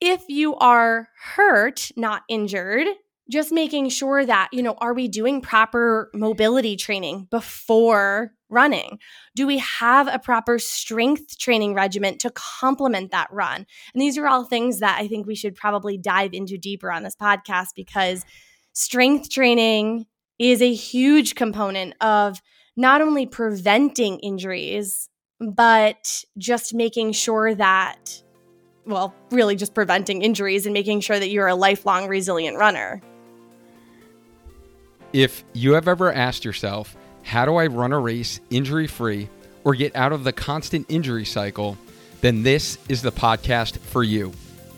if you are hurt, not injured, just making sure that, you know, are we doing proper mobility training before running? Do we have a proper strength training regimen to complement that run? And these are all things that I think we should probably dive into deeper on this podcast because strength training is a huge component of not only preventing injuries, but just making sure that, well, really just preventing injuries and making sure that you're a lifelong resilient runner. If you have ever asked yourself, how do I run a race injury free or get out of the constant injury cycle, then this is the podcast for you.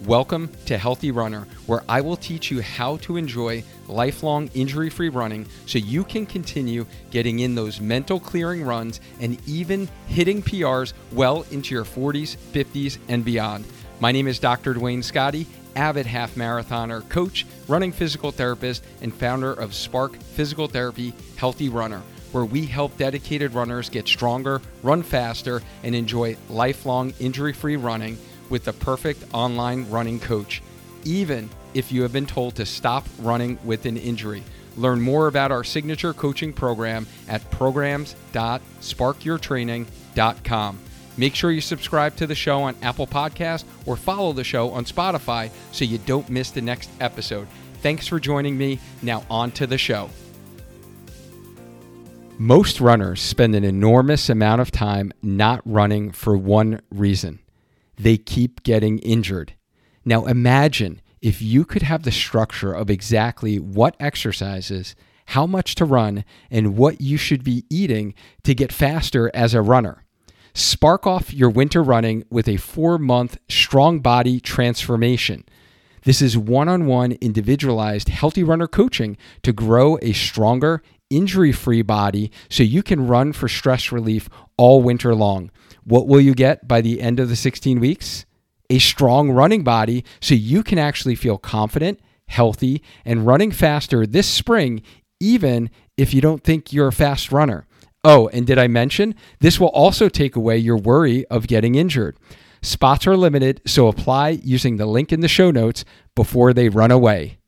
Welcome to Healthy Runner, where I will teach you how to enjoy lifelong injury free running so you can continue getting in those mental clearing runs and even hitting PRs well into your 40s, 50s, and beyond. My name is Dr. Duane Scotti, avid half marathoner, coach, running physical therapist, and founder of Spark Physical Therapy Healthy Runner, where we help dedicated runners get stronger, run faster, and enjoy lifelong injury free running with the perfect online running coach, even if you have been told to stop running with an injury. Learn more about our signature coaching program at programs.sparkyourtraining.com. Make sure you subscribe to the show on Apple Podcast or follow the show on Spotify so you don't miss the next episode. Thanks for joining me. Now on to the show. Most runners spend an enormous amount of time not running for one reason. They keep getting injured. Now imagine if you could have the structure of exactly what exercises, how much to run, and what you should be eating to get faster as a runner. Spark off your winter running with a four month strong body transformation. This is one on one individualized healthy runner coaching to grow a stronger, injury free body so you can run for stress relief all winter long. What will you get by the end of the 16 weeks? A strong running body so you can actually feel confident, healthy, and running faster this spring, even if you don't think you're a fast runner. Oh, and did I mention this will also take away your worry of getting injured? Spots are limited, so apply using the link in the show notes before they run away.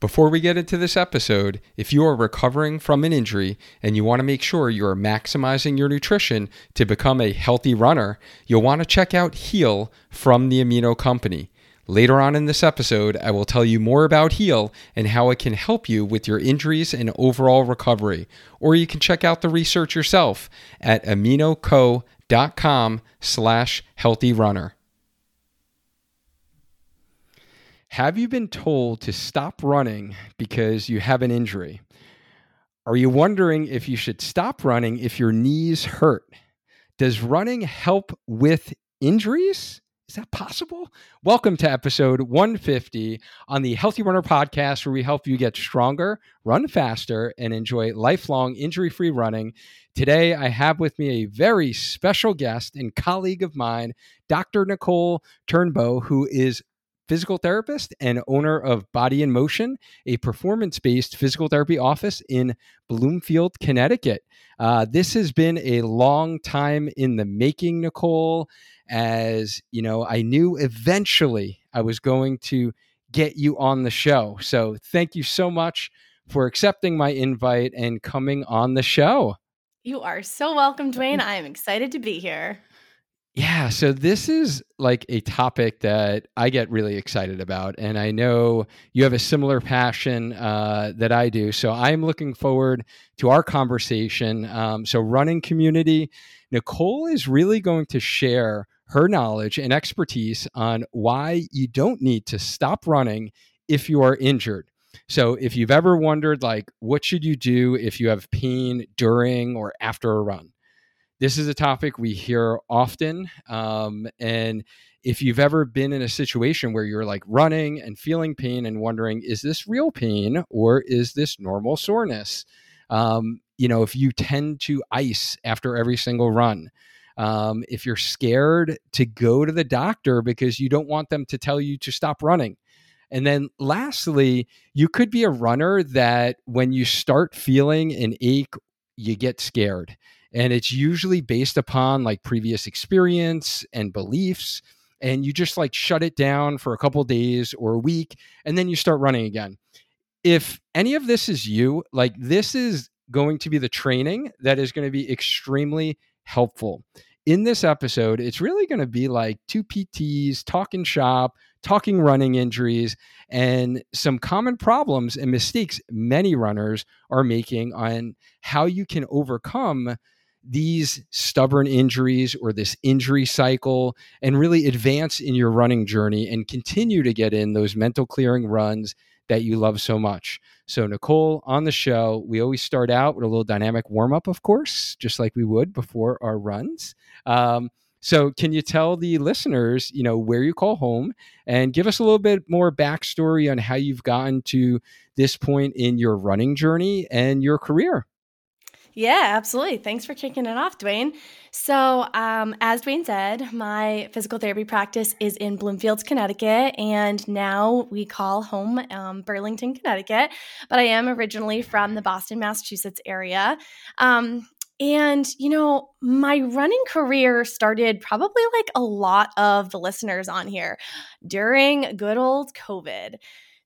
Before we get into this episode, if you are recovering from an injury and you want to make sure you are maximizing your nutrition to become a healthy runner, you'll want to check out Heal from the Amino Company. Later on in this episode, I will tell you more about Heal and how it can help you with your injuries and overall recovery. Or you can check out the research yourself at aminoco.com slash healthy runner. Have you been told to stop running because you have an injury? Are you wondering if you should stop running if your knees hurt? Does running help with injuries? Is that possible? Welcome to episode 150 on the Healthy Runner podcast, where we help you get stronger, run faster, and enjoy lifelong injury free running. Today, I have with me a very special guest and colleague of mine, Dr. Nicole Turnbow, who is physical therapist and owner of Body in Motion, a performance based physical therapy office in Bloomfield, Connecticut. Uh, this has been a long time in the making, Nicole as you know i knew eventually i was going to get you on the show so thank you so much for accepting my invite and coming on the show you are so welcome Duane. i am excited to be here yeah so this is like a topic that i get really excited about and i know you have a similar passion uh, that i do so i'm looking forward to our conversation um, so running community nicole is really going to share her knowledge and expertise on why you don't need to stop running if you are injured. So if you've ever wondered like what should you do if you have pain during or after a run, this is a topic we hear often. Um, and if you've ever been in a situation where you're like running and feeling pain and wondering, is this real pain or is this normal soreness? Um, you know, if you tend to ice after every single run, um, if you're scared to go to the doctor because you don't want them to tell you to stop running. And then lastly, you could be a runner that when you start feeling an ache, you get scared. And it's usually based upon like previous experience and beliefs. and you just like shut it down for a couple days or a week and then you start running again. If any of this is you, like this is going to be the training that is going to be extremely helpful. In this episode, it's really going to be like two PTs talking shop, talking running injuries, and some common problems and mistakes many runners are making on how you can overcome these stubborn injuries or this injury cycle and really advance in your running journey and continue to get in those mental clearing runs that you love so much. So, Nicole, on the show, we always start out with a little dynamic warm up, of course, just like we would before our runs. Um, so, can you tell the listeners, you know, where you call home and give us a little bit more backstory on how you've gotten to this point in your running journey and your career? Yeah, absolutely. Thanks for kicking it off, Duane. So, um, as Duane said, my physical therapy practice is in Bloomfield, Connecticut, and now we call home um, Burlington, Connecticut. But I am originally from the Boston, Massachusetts area. Um, and, you know, my running career started probably like a lot of the listeners on here during good old COVID.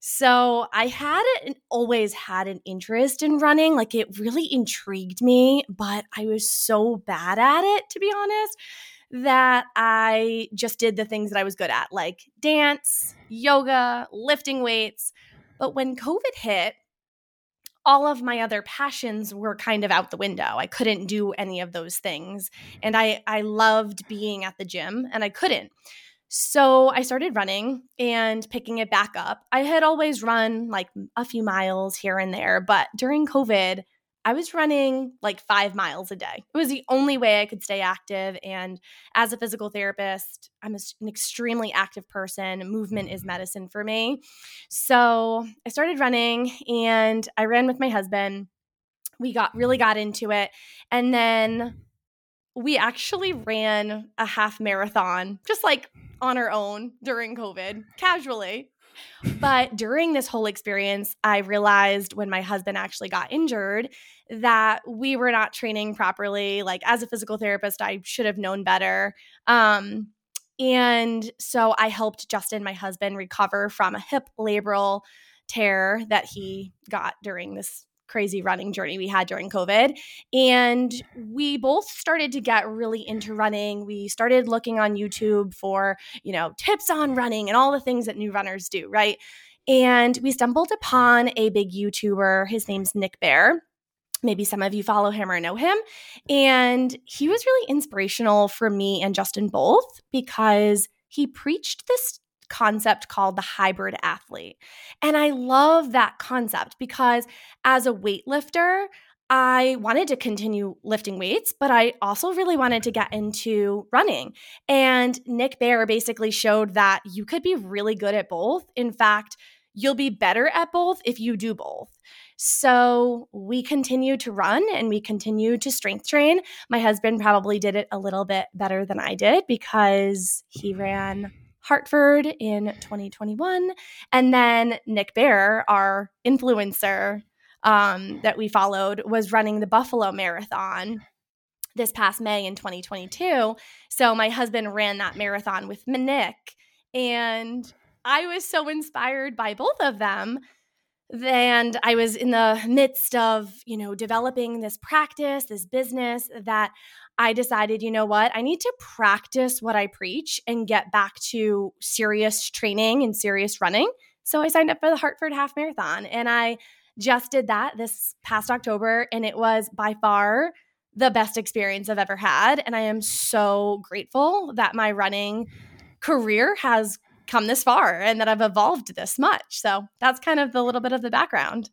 So I had it always had an interest in running. Like it really intrigued me, but I was so bad at it, to be honest, that I just did the things that I was good at, like dance, yoga, lifting weights. But when COVID hit, all of my other passions were kind of out the window. I couldn't do any of those things. And I I loved being at the gym and I couldn't. So I started running and picking it back up. I had always run like a few miles here and there, but during COVID, I was running like five miles a day. It was the only way I could stay active. And as a physical therapist, I'm an extremely active person. Movement is mm-hmm. medicine for me. So I started running and I ran with my husband. We got really mm-hmm. got into it. And then we actually ran a half marathon just like on our own during COVID, casually. But during this whole experience, I realized when my husband actually got injured that we were not training properly. Like, as a physical therapist, I should have known better. Um, and so I helped Justin, my husband, recover from a hip labral tear that he got during this crazy running journey we had during COVID. And we both started to get really into running. We started looking on YouTube for, you know, tips on running and all the things that new runners do, right? And we stumbled upon a big YouTuber. His name's Nick Bare. Maybe some of you follow him or know him. And he was really inspirational for me and Justin both because he preached this concept called the hybrid athlete. And I love that concept because as a weightlifter, I wanted to continue lifting weights, but I also really wanted to get into running. And Nick Bare basically showed that you could be really good at both. In fact, you'll be better at both if you do both. So we continue to run and we continue to strength train. My husband probably did it a little bit better than I did because he ran Hartford in 2021. And then Nick Bare, our influencer um, that we followed, was running the Buffalo Marathon this past May in 2022. So my husband ran that marathon with Nick. And I was so inspired by both of them and I was in the midst of, you know, developing this practice, this business that I decided, you know what, I need to practice what I preach and get back to serious training and serious running. So I signed up for the Hartford Half Marathon and I just did that this past October. And it was by far the best experience I've ever had. And I am so grateful that my running career has come this far and that I've evolved this much. So that's kind of the little bit of the background.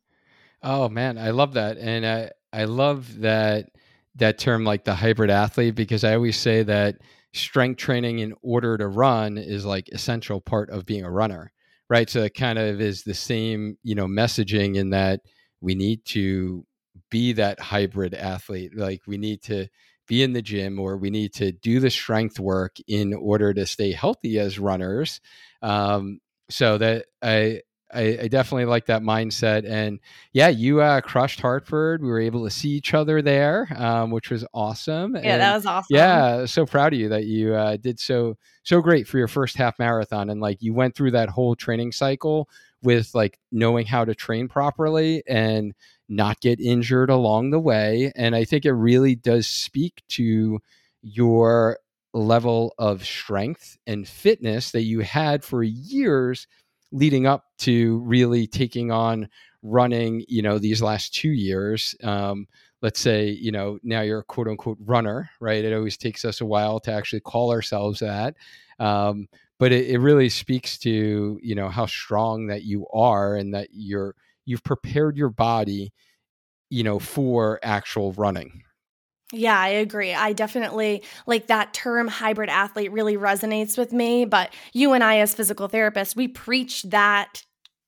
Oh man, I love that. And I I love that that term like the hybrid athlete because I always say that strength training in order to run is like essential part of being a runner. Right? So it kind of is the same, you know, messaging in that we need to be that hybrid athlete. Like we need to be in the gym or we need to do the strength work in order to stay healthy as runners. Um, so that I I, I, definitely like that mindset. And yeah, you uh, crushed Hartford. We were able to see each other there, um, which was awesome. Yeah, and that was awesome. Yeah, so proud of you that you uh, did so so great for your first half marathon, and like you went through that whole training cycle with like knowing how to train properly and not get injured along the way. And I think it really does speak to your level of strength and fitness that you had for years leading up to really taking on running, you know, these last two years. Um, let's say, you know, now you're a quote unquote runner, right? It always takes us a while to actually call ourselves that. Um, but it, it really speaks to, you know, how strong that you are and that you're, you've prepared your body, you know, for actual running, yeah, I agree. I definitely like that term hybrid athlete really resonates with me. But you and I, as physical therapists, we preach that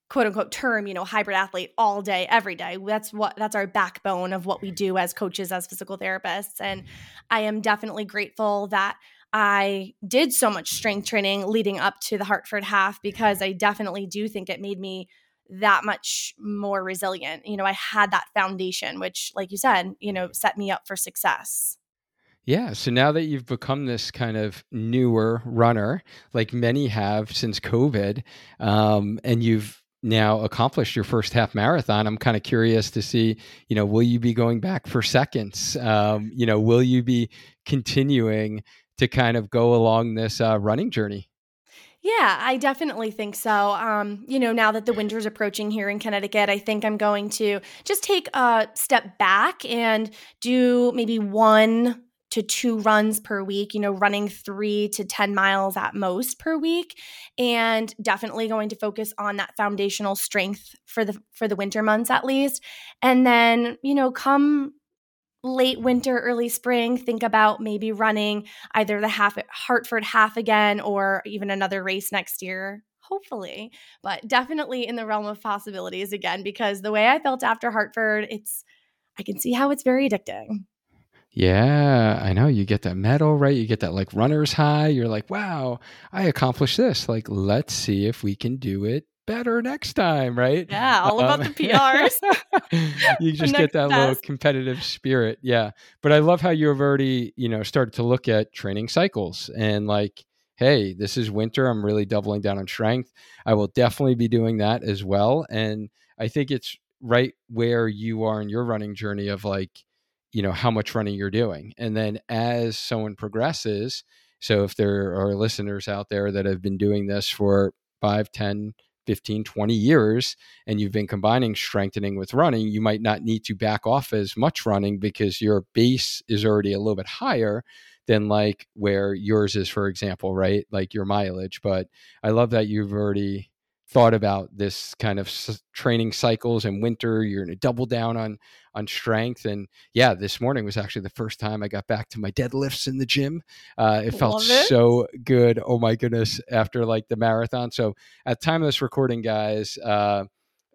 quote unquote term, you know, hybrid athlete all day, every day. That's what that's our backbone of what we do as coaches, as physical therapists. And I am definitely grateful that I did so much strength training leading up to the Hartford half because I definitely do think it made me that much more resilient. You know, I had that foundation, which, like you said, you know, set me up for success. Yeah. So now that you've become this kind of newer runner, like many have since COVID, um, and you've now accomplished your first half marathon, I'm kind of curious to see, you know, will you be going back for seconds? Um, you know, will you be continuing to kind of go along this uh, running journey? Yeah, I definitely think so. Um, you know, now that the winter's approaching here in Connecticut, I think I'm going to just take a step back and do maybe one to two runs per week, you know, running three to 10 miles at most per week. And definitely going to focus on that foundational strength for the for the winter months at least. And then, you know, come late winter, early spring, think about maybe running either the half Hartford half again or even another race next year. Hopefully, but definitely in the realm of possibilities again, because the way I felt after Hartford, it's I can see how it's very addicting. Yeah, I know. You get that medal, right? You get that like runner's high. You're like, wow, I accomplished this. Like, let's see if we can do it better next time, right? Yeah, all um, about the PRs. you just get that little competitive spirit. Yeah. But I love how you've already, you know, started to look at training cycles and like, hey, this is winter. I'm really doubling down on strength. I will definitely be doing that as well. And I think it's right where you are in your running journey of like, you know, how much running you're doing. And then as someone progresses, so if there are listeners out there that have been doing this for five, ten, 15, 20 years and you've been combining strengthening with running, you might not need to back off as much running because your base is already a little bit higher than like where yours is, for example, right? Like your mileage. But I love that you've already thought about this kind of s- training cycles and winter you're going to double down on on strength and yeah this morning was actually the first time i got back to my deadlifts in the gym uh, it felt it. so good oh my goodness after like the marathon so at time of this recording guys uh,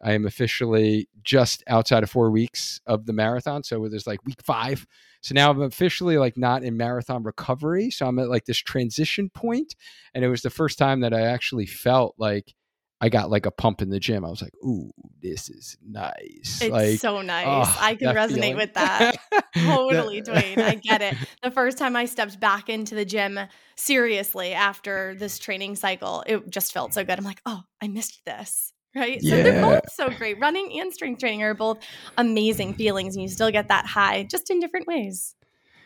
i am officially just outside of four weeks of the marathon so it was like week five so now i'm officially like not in marathon recovery so i'm at like this transition point and it was the first time that i actually felt like I got like a pump in the gym. I was like, "Ooh, this is nice!" It's like, so nice. Oh, I can resonate feeling. with that. totally, Duane. I get it. The first time I stepped back into the gym seriously after this training cycle, it just felt so good. I'm like, "Oh, I missed this." Right. So they're both so great. Running and strength training are both amazing feelings, and you still get that high, just in different ways.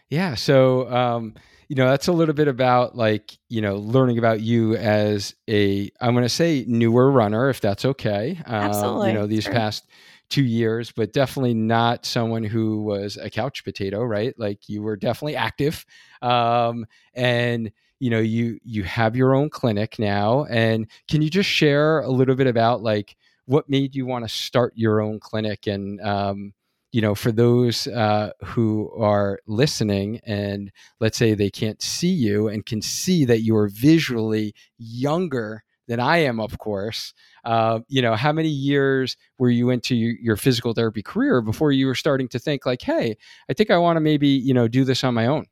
Yeah. So, um, you know that's a little bit about like you know learning about you as a i'm going to say newer runner if that's okay Absolutely. Um, you know these sure. past two years but definitely not someone who was a couch potato right like you were definitely active um, and you know you you have your own clinic now and can you just share a little bit about like what made you want to start your own clinic and um, you know, for those uh, who are listening and let's say they can't see you and can see that you are visually younger than I am, of course. Uh, you know, how many years were you into your physical therapy career before you were starting to think like, hey, I think I want to maybe, you know, do this on my own?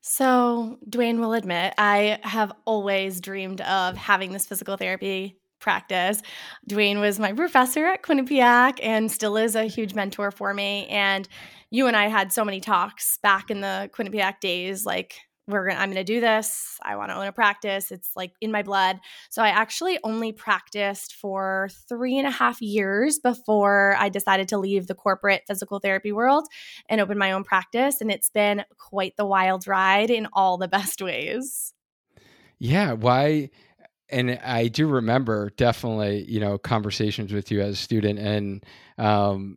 So, Duane will admit, I have always dreamed of having this physical therapy practice. Duane was my professor at Quinnipiac and still is a huge mentor for me. And you and I had so many talks back in the Quinnipiac days, like we're gonna i'm gonna do this. I want to own a practice. It's like in my blood. So i actually only practiced for three and a half years before i decided to leave the corporate physical therapy world and open my own practice. And it's been quite the wild ride in all the best ways. Yeah why and i do remember definitely you know conversations with you as a student and um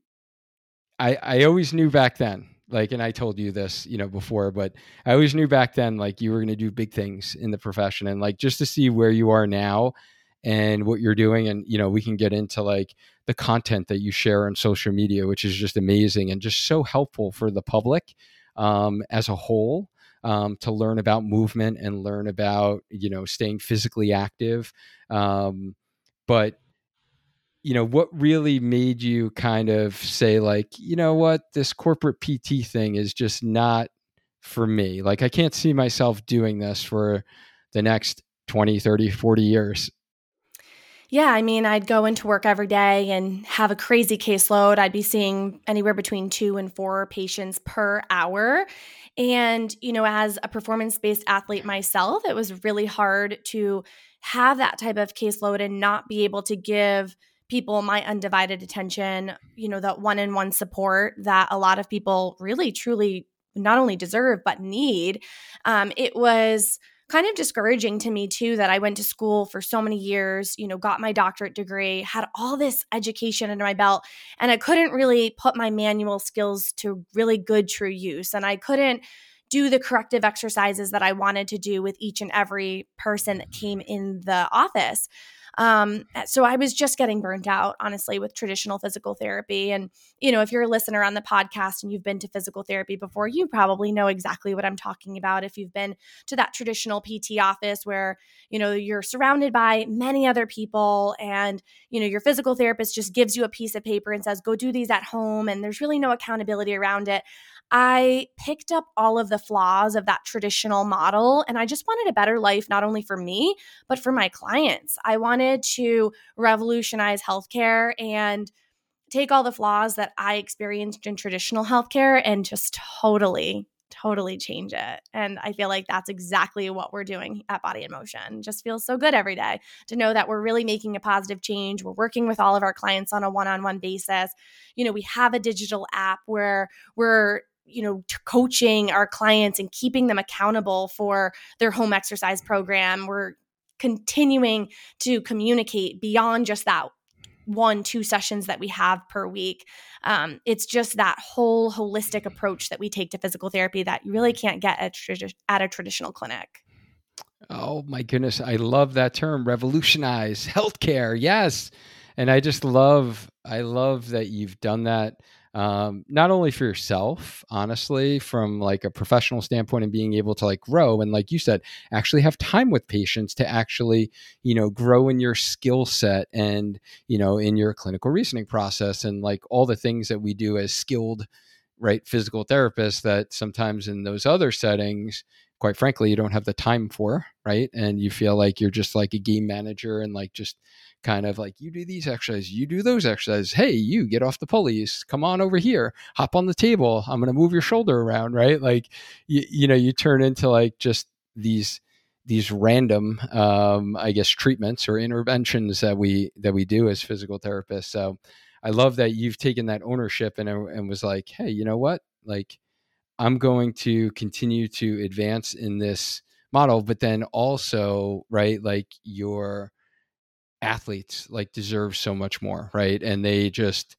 i i always knew back then like and i told you this you know before but i always knew back then like you were going to do big things in the profession and like just to see where you are now and what you're doing and you know we can get into like the content that you share on social media which is just amazing and just so helpful for the public um, as a whole um, to learn about movement and learn about you know staying physically active um, but you know what really made you kind of say like you know what this corporate pt thing is just not for me like i can't see myself doing this for the next 20 30 40 years yeah, I mean, I'd go into work every day and have a crazy caseload. I'd be seeing anywhere between two and four patients per hour. And, you know, as a performance based athlete myself, it was really hard to have that type of caseload and not be able to give people my undivided attention, you know, that one on one support that a lot of people really, truly not only deserve, but need. Um, it was kind of discouraging to me too that I went to school for so many years, you know, got my doctorate degree, had all this education under my belt, and I couldn't really put my manual skills to really good true use. And I couldn't do the corrective exercises that I wanted to do with each and every person that came in the office. Um, so I was just getting burnt out, honestly, with traditional physical therapy. And, you know, if you're a listener on the podcast and you've been to physical therapy before, you probably know exactly what I'm talking about. If you've been to that traditional PT office where, you know, you're surrounded by many other people and, you know, your physical therapist just gives you a piece of paper and says, go do these at home. And there's really no accountability around it. I picked up all of the flaws of that traditional model and I just wanted a better life, not only for me, but for my clients. I wanted to revolutionize healthcare and take all the flaws that I experienced in traditional healthcare and just totally, totally change it. And I feel like that's exactly what we're doing at Body in Motion. Just feels so good every day to know that we're really making a positive change. We're working with all of our clients on a one on one basis. You know, we have a digital app where we're you know coaching our clients and keeping them accountable for their home exercise program we're continuing to communicate beyond just that one two sessions that we have per week. Um, it's just that whole holistic approach that we take to physical therapy that you really can't get at, at a traditional clinic. Oh my goodness i love that term revolutionize healthcare yes. And i just love i love that you've done that um, not only for yourself, honestly, from like a professional standpoint and being able to like grow and like you said, actually have time with patients to actually, you know, grow in your skill set and, you know, in your clinical reasoning process and like all the things that we do as skilled, right, physical therapists that sometimes in those other settings, quite frankly, you don't have the time for, right? And you feel like you're just like a game manager and like just kind of like you do these exercises, you do those exercises. Hey, you get off the pulleys, come on over here, hop on the table. I'm going to move your shoulder around, right? Like you, you know, you turn into like just these these random um, i guess treatments or interventions that we that we do as physical therapists so i love that you've taken that ownership and, and was like hey you know what like i'm going to continue to advance in this model but then also right like your athletes like deserve so much more, right? And they just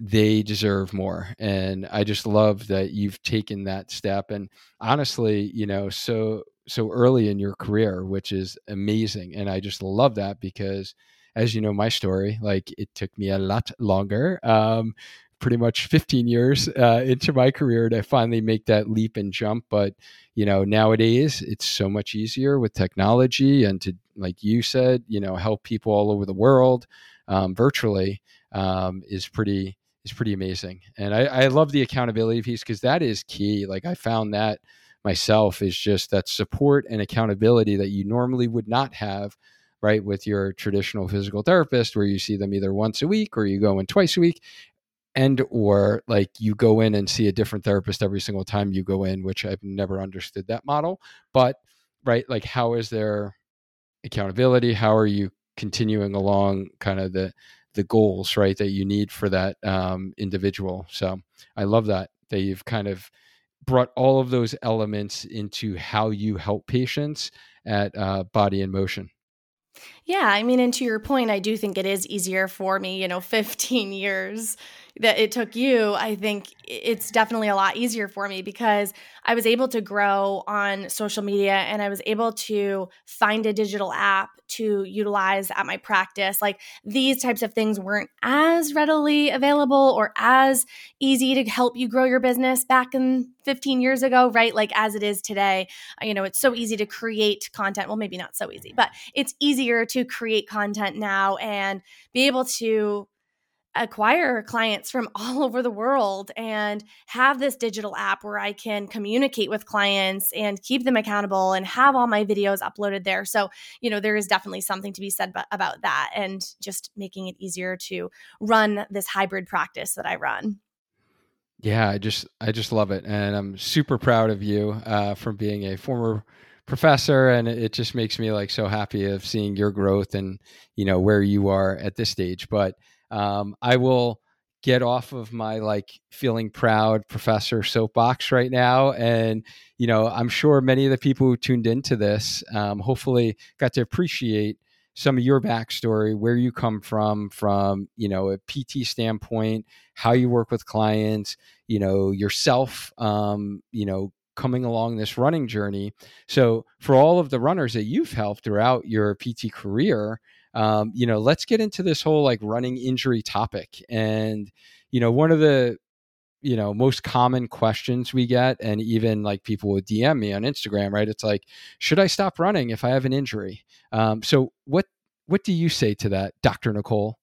they deserve more. And I just love that you've taken that step. And honestly, you know, so so early in your career, which is amazing. And I just love that because as you know my story, like it took me a lot longer. Um, pretty much 15 years uh, into my career to finally make that leap and jump. But you know, nowadays it's so much easier with technology and to, like you said, you know, help people all over the world um, virtually um, is pretty is pretty amazing. And I, I love the accountability piece because that is key. Like I found that myself is just that support and accountability that you normally would not have right? With your traditional physical therapist, where you see them either once a week or you go in twice a week, and or like you go in and see a different therapist every single time you go in, which I've never understood that model. But right, like how is there accountability? How are you continuing along kind of the the goals right that you need for that um, individual so i love that that you've kind of brought all of those elements into how you help patients at uh, body in motion yeah i mean and to your point i do think it is easier for me you know 15 years that it took you, I think it's definitely a lot easier for me because I was able to grow on social media and I was able to find a digital app to utilize at my practice. Like these types of things weren't as readily available or as easy to help you grow your business back in 15 years ago, right? Like as it is today. You know, it's so easy to create content. Well, maybe not so easy, but it's easier to create content now and be able to acquire clients from all over the world and have this digital app where I can communicate with clients and keep them accountable and have all my videos uploaded there. So, you know, there is definitely something to be said about that and just making it easier to run this hybrid practice that I run. Yeah, I just I just love it, and I'm super proud of you uh, from being a former professor and it just makes me like so happy of seeing your growth and you know where you are at this stage. But um, I will get off of my like feeling proud professor soapbox right now. And you know i'm sure many of the people who tuned into this um, hopefully got to appreciate some of your backstory where you come from from you know a pt standpoint how you work with clients you know yourself um, you know coming along this running journey so for all of the runners that you've helped throughout your pt career um, you know, let's get into this whole like running injury topic. And, you know, one of the, you know, most common questions we get, and even like people would DM me on Instagram, right? It's like, should I stop running if I have an injury? Um, so what, what do you say to that, Dr. Nicole?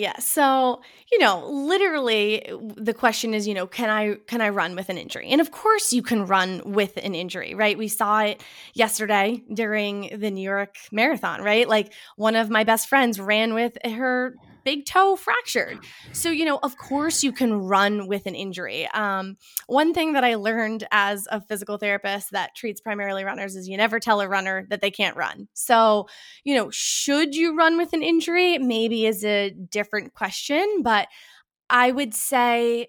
Yeah. So, you know, literally the question is, you know, can I can I run with an injury? And of course you can run with an injury, right? We saw it yesterday during the New York Marathon, right? Like one of my best friends ran with her big toe fractured. So, you know, of course you can run with an injury. Um, one thing that I learned as a physical therapist that treats primarily runners is you never tell a runner that they can't run. So, you know, should you run with an injury? Maybe is a different question, but I would say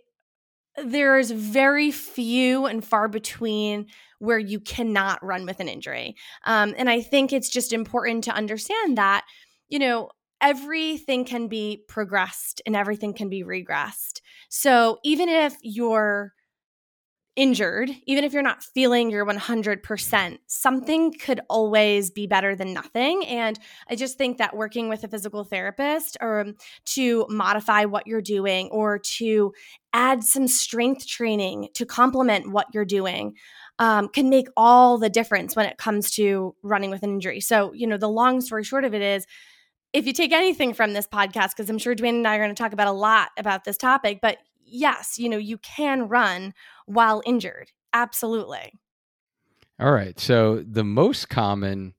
there's very few and far between where you cannot run with an injury. Um, and I think it's just important to understand that, you know, everything can be progressed and everything can be regressed. So even if you're injured, even if you're not feeling your 100%, something could always be better than nothing. And I just think that working with a physical therapist or um, to modify what you're doing or to add some strength training to complement what you're doing um, can make all the difference when it comes to running with an injury. So, you know, the long story short of it is if you take anything from this podcast, because I'm sure Duane and I are going to talk about a lot about this topic, but yes, you know, you can run while injured. Absolutely. All right. So the most common,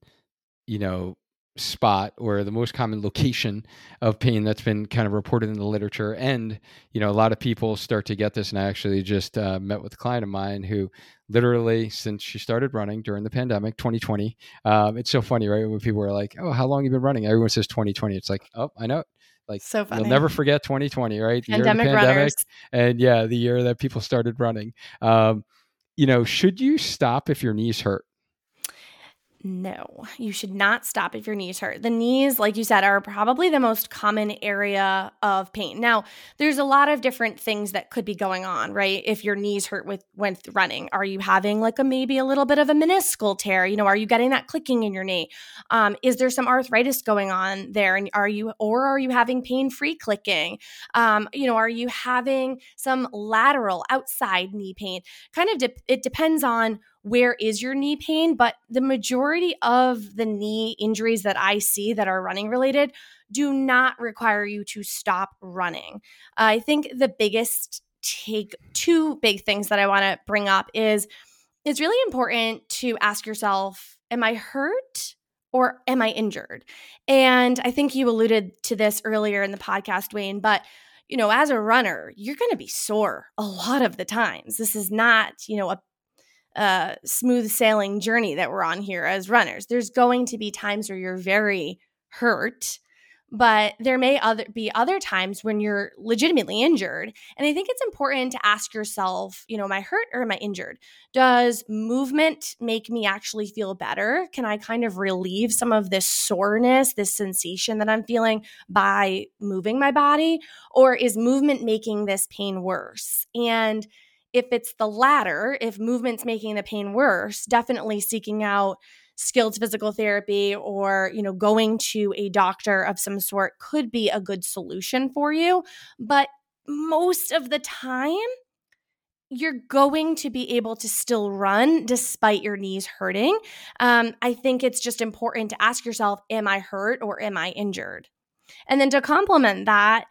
you know, spot or the most common location of pain that's been kind of reported in the literature. And you know a lot of people start to get this and i actually just uh, met with a client of mine who literally since she started running during the pandemic 2020 um, it's so funny right? When people are like oh how long have you been running? Everyone says 2020 it's like oh i know. Like so funny. you'll never forget 2020 right? The pandemic, year the pandemic runners. and yeah the year that people started running. Um, you know should you stop if your knees hurt no, you should not stop if your knees hurt. The knees, like you said, are probably the most common area of pain. Now, there's a lot of different things that could be going on, right? If your knees hurt with when running, are you having like a maybe a little bit of a meniscal tear? You know, are you getting that clicking in your knee? Um, is there some arthritis going on there? And are you or are you having pain-free clicking? Um, you know, are you having some lateral outside knee pain? Kind of de- it depends on where is your knee pain, but the majority of the knee injuries that I see that are running related do not require you to stop running. I think the biggest take two big things that I want to bring up is it's really important to ask yourself, am I hurt or am I injured? And I think you alluded to this earlier in the podcast, Wayne, but you know, as a runner, you're going to be sore a lot of the times. This is not, you know, a, a smooth sailing journey that we're on here as runners. There's going to be times where you're very hurt but there may other be other times when you're legitimately injured. And i think it's important to ask yourself you know am i hurt or am i injured? Does movement make me actually feel better? Can i kind of relieve some of this soreness this sensation that i'm feeling by moving my body? Or is movement making this pain worse? And if it's the latter if movement's making the pain worse definitely seeking out skilled physical therapy or you know going to a doctor of some sort could be a good solution for you but most of the time you're going to be able to still run despite your knees hurting. Um, I think it's just important to ask yourself, am I hurt or am I injured? And then to complement that,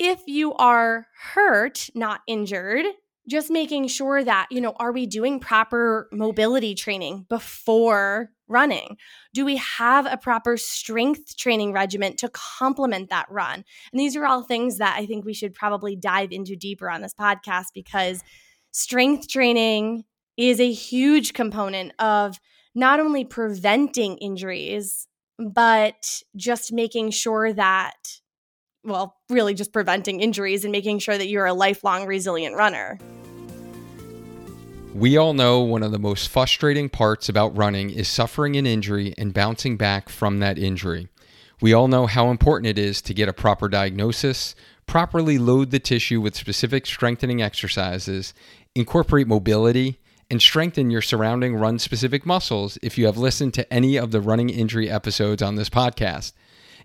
if you are hurt, not injured, just making sure that, you know, are we doing proper mobility training before running? Do we have a proper strength training regimen to complement that run? And these are all things that I think we should probably dive into deeper on this podcast because strength training is a huge component of not only preventing injuries, but just making sure that well, really just preventing injuries and making sure that you're a lifelong resilient runner. We all know one of the most frustrating parts about running is suffering an injury and bouncing back from that injury. We all know how important it is to get a proper diagnosis, properly load the tissue with specific strengthening exercises, incorporate mobility, and strengthen your surrounding run specific muscles if you have listened to any of the running injury episodes on this podcast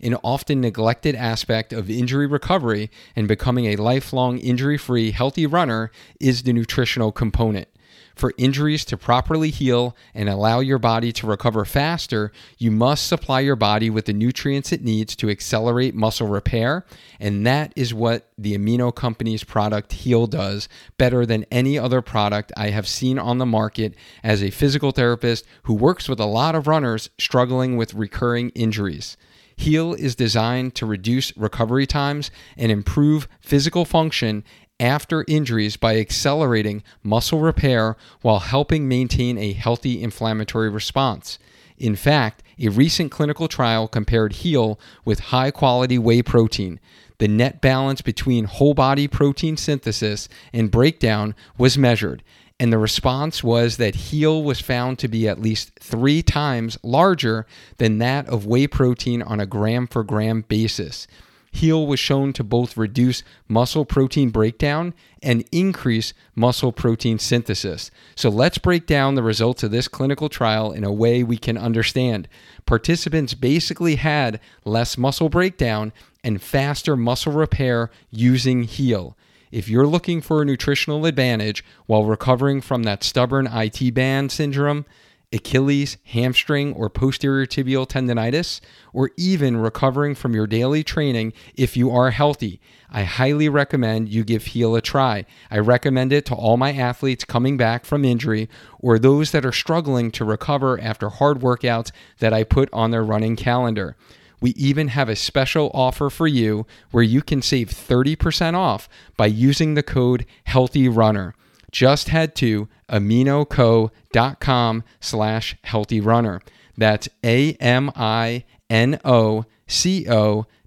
an often neglected aspect of injury recovery and becoming a lifelong injury free, healthy runner is the nutritional component. For injuries to properly heal and allow your body to recover faster, you must supply your body with the nutrients it needs to accelerate muscle repair. And that is what the Amino Company's product Heal does better than any other product I have seen on the market as a physical therapist who works with a lot of runners struggling with recurring injuries. Heal is designed to reduce recovery times and improve physical function after injuries by accelerating muscle repair while helping maintain a healthy inflammatory response. In fact, a recent clinical trial compared Heal with high quality whey protein. The net balance between whole body protein synthesis and breakdown was measured, and the response was that Heal was found to be at least three times larger than that of whey protein on a gram for gram basis. Heal was shown to both reduce muscle protein breakdown and increase muscle protein synthesis. So let's break down the results of this clinical trial in a way we can understand. Participants basically had less muscle breakdown and faster muscle repair using Heal. If you're looking for a nutritional advantage while recovering from that stubborn IT band syndrome, Achilles, hamstring, or posterior tibial tendonitis, or even recovering from your daily training if you are healthy, I highly recommend you give Heal a try. I recommend it to all my athletes coming back from injury or those that are struggling to recover after hard workouts that I put on their running calendar. We even have a special offer for you where you can save 30% off by using the code HEALTHYRUNNER. Just head to aminoco.com slash healthyrunner. That's A-M-I-N-O-C-O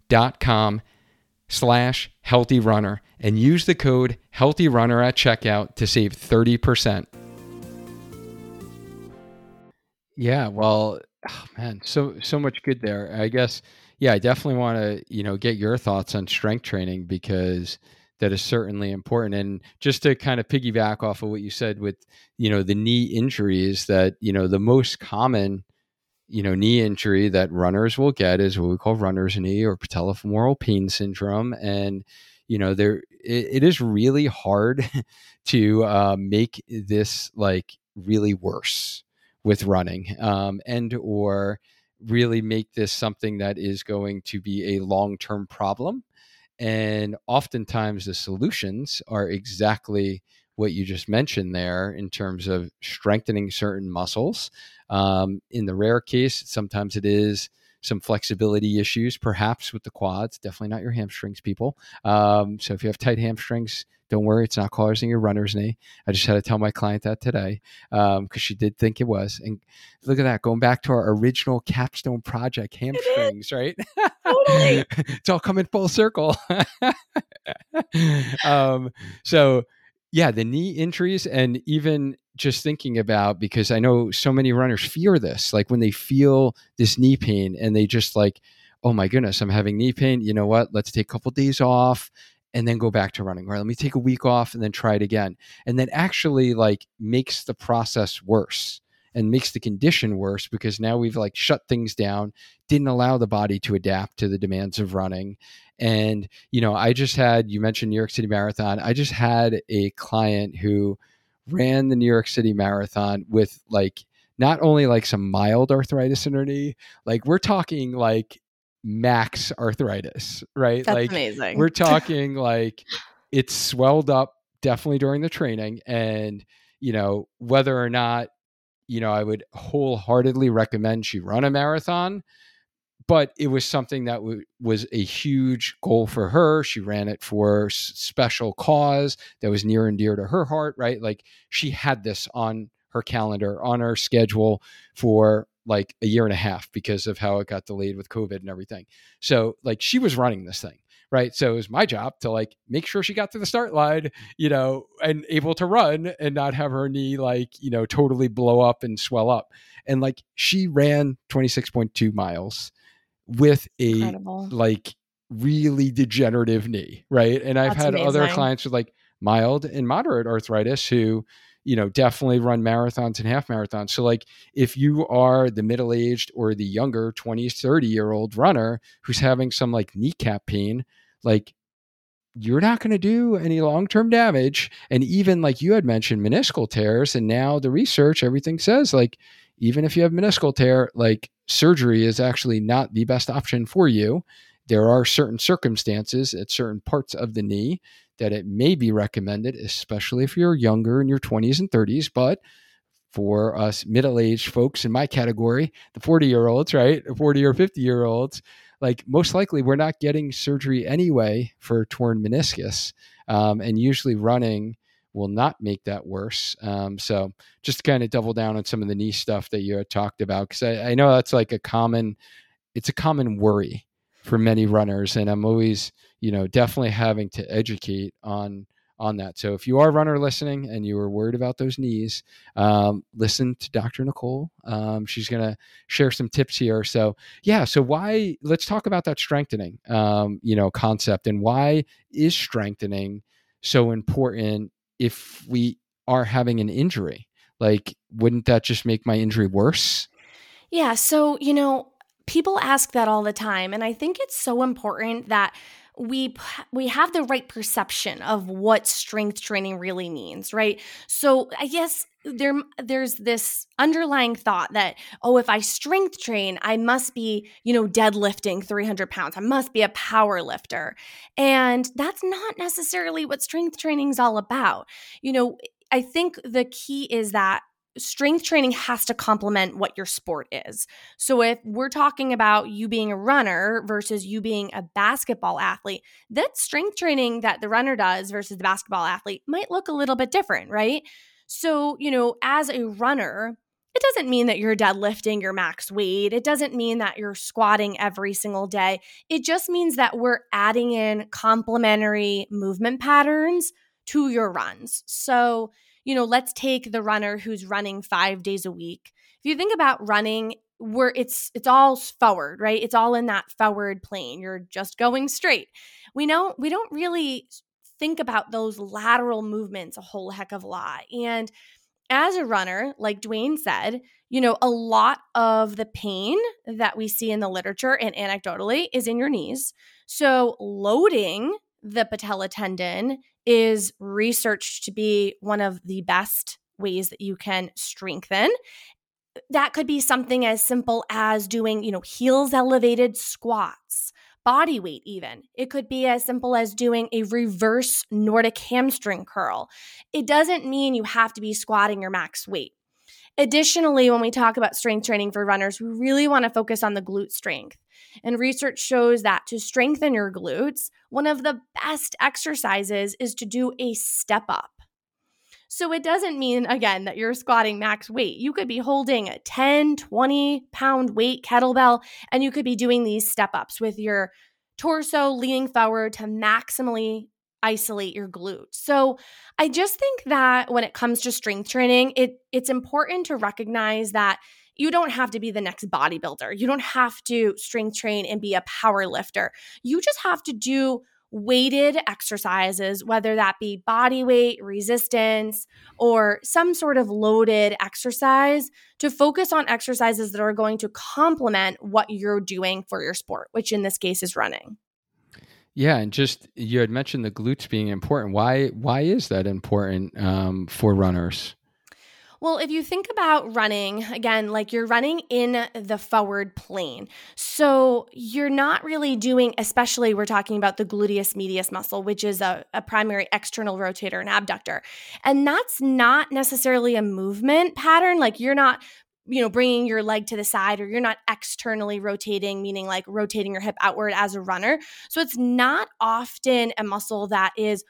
dot com slash healthyrunner and use the code HEALTHYRUNNER at checkout to save 30%. Yeah, well, Oh, man, so so much good there. I guess, yeah, I definitely want to you know get your thoughts on strength training because that is certainly important. And just to kind of piggyback off of what you said with you know the knee injuries, that you know the most common you know knee injury that runners will get is what we call runner's knee or patellofemoral pain syndrome, and you know there it, it is really hard to uh, make this like really worse with running um, and or really make this something that is going to be a long-term problem and oftentimes the solutions are exactly what you just mentioned there in terms of strengthening certain muscles. Um, in the rare case, sometimes it is some flexibility issues, perhaps with the quads. Definitely not your hamstrings, people. Um, so if you have tight hamstrings, don't worry, it's not causing your runner's knee. I just had to tell my client that today because um, she did think it was. And look at that, going back to our original capstone project, hamstrings, right? Totally. it's all coming full circle. um, so yeah, the knee injuries and even just thinking about because I know so many runners fear this, like when they feel this knee pain and they just like, oh my goodness, I'm having knee pain. You know what? Let's take a couple days off and then go back to running. Or let me take a week off and then try it again. And then actually like makes the process worse and makes the condition worse because now we've like shut things down, didn't allow the body to adapt to the demands of running. And, you know, I just had, you mentioned New York City Marathon. I just had a client who ran the New York City Marathon with like, not only like some mild arthritis in her knee, like we're talking like max arthritis, right? That's like amazing. we're talking like it's swelled up definitely during the training and you know whether or not you know, I would wholeheartedly recommend she run a marathon. But it was something that w- was a huge goal for her. She ran it for s- special cause that was near and dear to her heart, right? Like she had this on her calendar, on her schedule for like a year and a half because of how it got delayed with COVID and everything. So, like, she was running this thing right? So it was my job to like make sure she got to the start line, you know, and able to run and not have her knee like, you know, totally blow up and swell up. And like she ran 26.2 miles with a Incredible. like really degenerative knee, right? And I've That's had amazing. other clients with like mild and moderate arthritis who you know definitely run marathons and half marathons so like if you are the middle aged or the younger 20 30 year old runner who's having some like kneecap pain like you're not going to do any long-term damage and even like you had mentioned meniscal tears and now the research everything says like even if you have meniscal tear like surgery is actually not the best option for you. There are certain circumstances at certain parts of the knee that it may be recommended especially if you're younger in your 20s and 30s but for us middle-aged folks in my category the 40 year olds right? 40 or 50 year olds like most likely we're not getting surgery anyway for torn meniscus, um, and usually running will not make that worse. Um, so just to kind of double down on some of the knee stuff that you had talked about, because I, I know that's like a common, it's a common worry for many runners, and I'm always, you know, definitely having to educate on on that. So if you are a runner listening and you are worried about those knees, um, listen to Dr. Nicole. Um, she's going to share some tips here. So yeah, so why? Let's talk about that strengthening, um, you know, concept and why is strengthening so important if we are having an injury? Like, wouldn't that just make my injury worse? Yeah. So you know, people ask that all the time, and I think it's so important that we we have the right perception of what strength training really means, right? So I guess there there's this underlying thought that oh if i strength train i must be you know deadlifting 300 pounds. I must be a power lifter. And that's not necessarily what strength training is all about. You know i think the key is that strength training has to complement what your sport is. So if we're talking about you being a runner versus you being a basketball athlete, that strength training that the runner does versus the basketball athlete might look a little bit different, right? So, you know, as a runner, it doesn't mean that you're deadlifting your max weight. It doesn't mean that you're squatting every single day. It just means that we're adding in complementary movement patterns to your runs. So, you know, let's take the runner who's running 5 days a week. If you think about running where it's it's all forward, right? It's all in that forward plane. You're just going straight. We know we don't really think about those lateral movements a whole heck of a lot. And as a runner, like Duane said, you know, a lot of the pain that we see in the literature and anecdotally is in your knees. So, loading the patella tendon is researched to be one of the best ways that you can strengthen that could be something as simple as doing you know heels elevated squats body weight, even. It could be as simple as doing a reverse Nordic hamstring curl. It doesn't mean you have to be squatting your max weight. Additionally, when we talk about strength training for runners, we really want to focus on the glute strength. And research shows that to strengthen your glutes, one of the best exercises is to do a step up. So it doesn't mean, again, that you're squatting max weight. You could be holding a 10, 20 pound weight kettlebell, and you could be doing these step ups with your torso leaning forward to maximally isolate your glutes. So I just think that when it comes to strength training, it it's important to recognize that you don't have to be the next bodybuilder. You don't have to strength train and be a power lifter. You just have to do weighted exercises, whether that be body weight, resistance, or some sort of loaded exercise, to focus on exercises that are going to complement what you're doing for your sport, which in this case is running. Yeah, and just you had mentioned the glutes being important. Why why is that important um, for runners? Well, if you think about running, again, like you're running in the forward plane. So you're not really doing, especially we're talking about the gluteus medius muscle, which is a, a primary external rotator and abductor. And that's not necessarily a movement pattern. Like you're not you know bringing your leg to the side or you're not externally rotating meaning like rotating your hip outward as a runner. So it's not often a muscle that is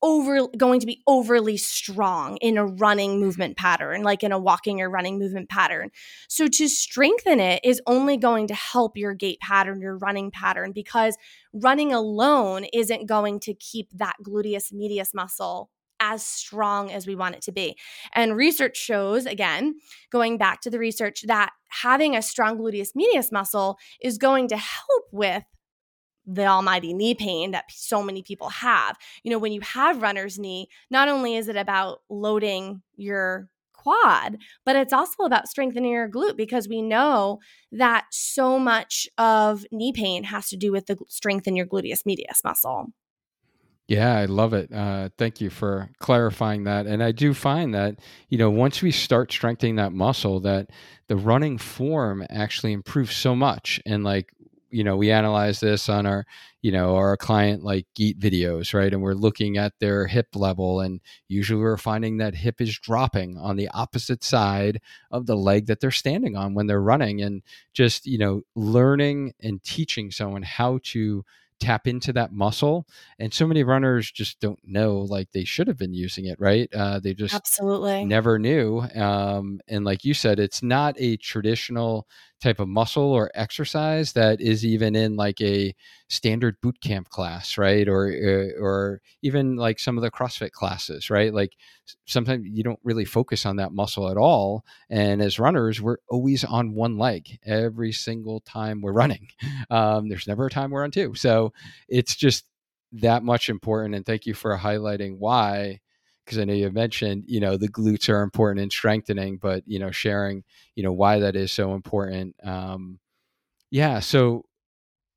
over going to be overly strong in a running movement pattern like in a walking or running movement pattern. So to strengthen it is only going to help your gait pattern your running pattern because running alone isn't going to keep that gluteus medius muscle as strong as we want it to be. And research shows, again, going back to the research, that having a strong gluteus medius muscle is going to help with the almighty knee pain that so many people have. You know, when you have runner's knee, not only is it about loading your quad, but it's also about strengthening your glute because we know that so much of knee pain has to do with the strength in your gluteus medius muscle. Yeah, I love it. Uh, thank you for clarifying that. And I do find that, you know, once we start strengthening that muscle, that the running form actually improves so much. And like you know we analyze this on our you know our client like gait videos right and we're looking at their hip level and usually we're finding that hip is dropping on the opposite side of the leg that they're standing on when they're running and just you know learning and teaching someone how to tap into that muscle and so many runners just don't know like they should have been using it right? Uh, they just absolutely. never knew um, and like you said it's not a traditional type of muscle or exercise that is even in like a standard boot camp class right? Or uh, or even like some of the crossfit classes right? Like sometimes you don't really focus on that muscle at all. And as runners we're always on one leg every single time we're running. Um, there's never a time we're on two. So it's just that much important. And thank you for highlighting why because I know you mentioned, you know, the glutes are important in strengthening, but you know, sharing, you know, why that is so important. Um, yeah. So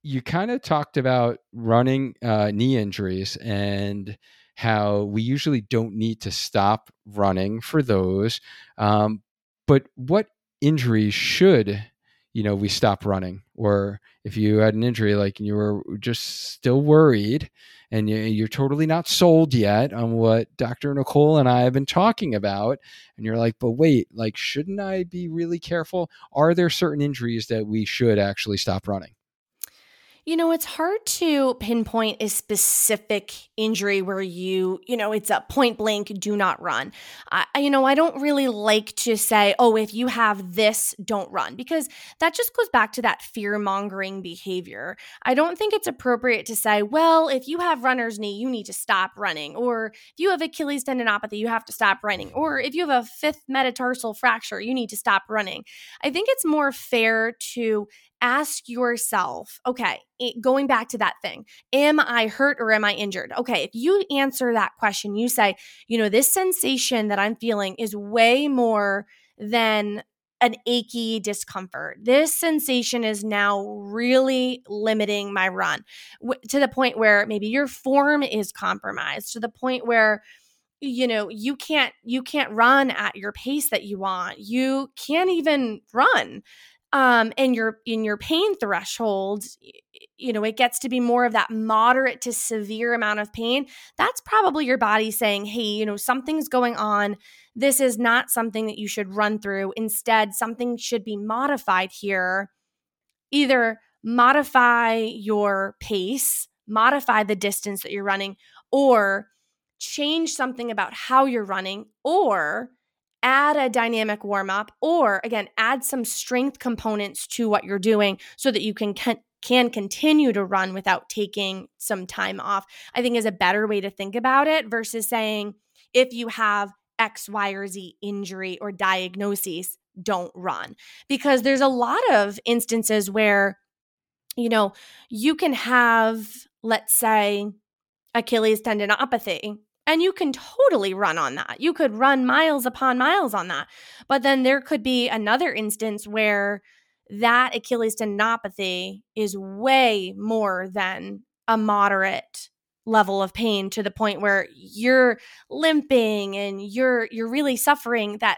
you kind of talked about running uh, knee injuries and how we usually don't need to stop running for those. Um, but what injuries should you know we stop running or if you had an injury like you were just still worried and you're totally not sold yet on what Dr. Nicole and I have been talking about and you're like but wait like shouldn't I be really careful are there certain injuries that we should actually stop running you know, it's hard to pinpoint a specific injury where you, you know, it's a point blank, do not run. I, you know, I don't really like to say, oh, if you have this, don't run, because that just goes back to that fear mongering behavior. I don't think it's appropriate to say, well, if you have runner's knee, you need to stop running. Or if you have Achilles tendinopathy, you have to stop running. Or if you have a fifth metatarsal fracture, you need to stop running. I think it's more fair to ask yourself, okay, going back to that thing, am I hurt or am I injured? Okay, if you answer that question, you say, you know, this sensation that I'm feeling is way more than an achy discomfort. This sensation is now really limiting my run to the point where maybe your form is compromised, to the point where you know you can't you can't run at your pace that you want you can't even run um, and your in your pain threshold you know, it gets to be more of that moderate to severe amount of pain, that's probably your body saying, hey, you know, something's going on. This is not something that you should run through. Instead, something should be modified here. Either modify your pace, modify the distance that you're running, or change something about how you're running, or add a dynamic warm up or again add some strength components to what you're doing so that you can can continue to run without taking some time off, I think is a better way to think about it versus saying if you have X, Y, or Z injury or diagnosis, don't run. Because there's a lot of instances where, you know, you can have, let's say, Achilles tendinopathy, and you can totally run on that. You could run miles upon miles on that. But then there could be another instance where that Achilles tendinopathy is way more than a moderate level of pain to the point where you're limping and you're you're really suffering that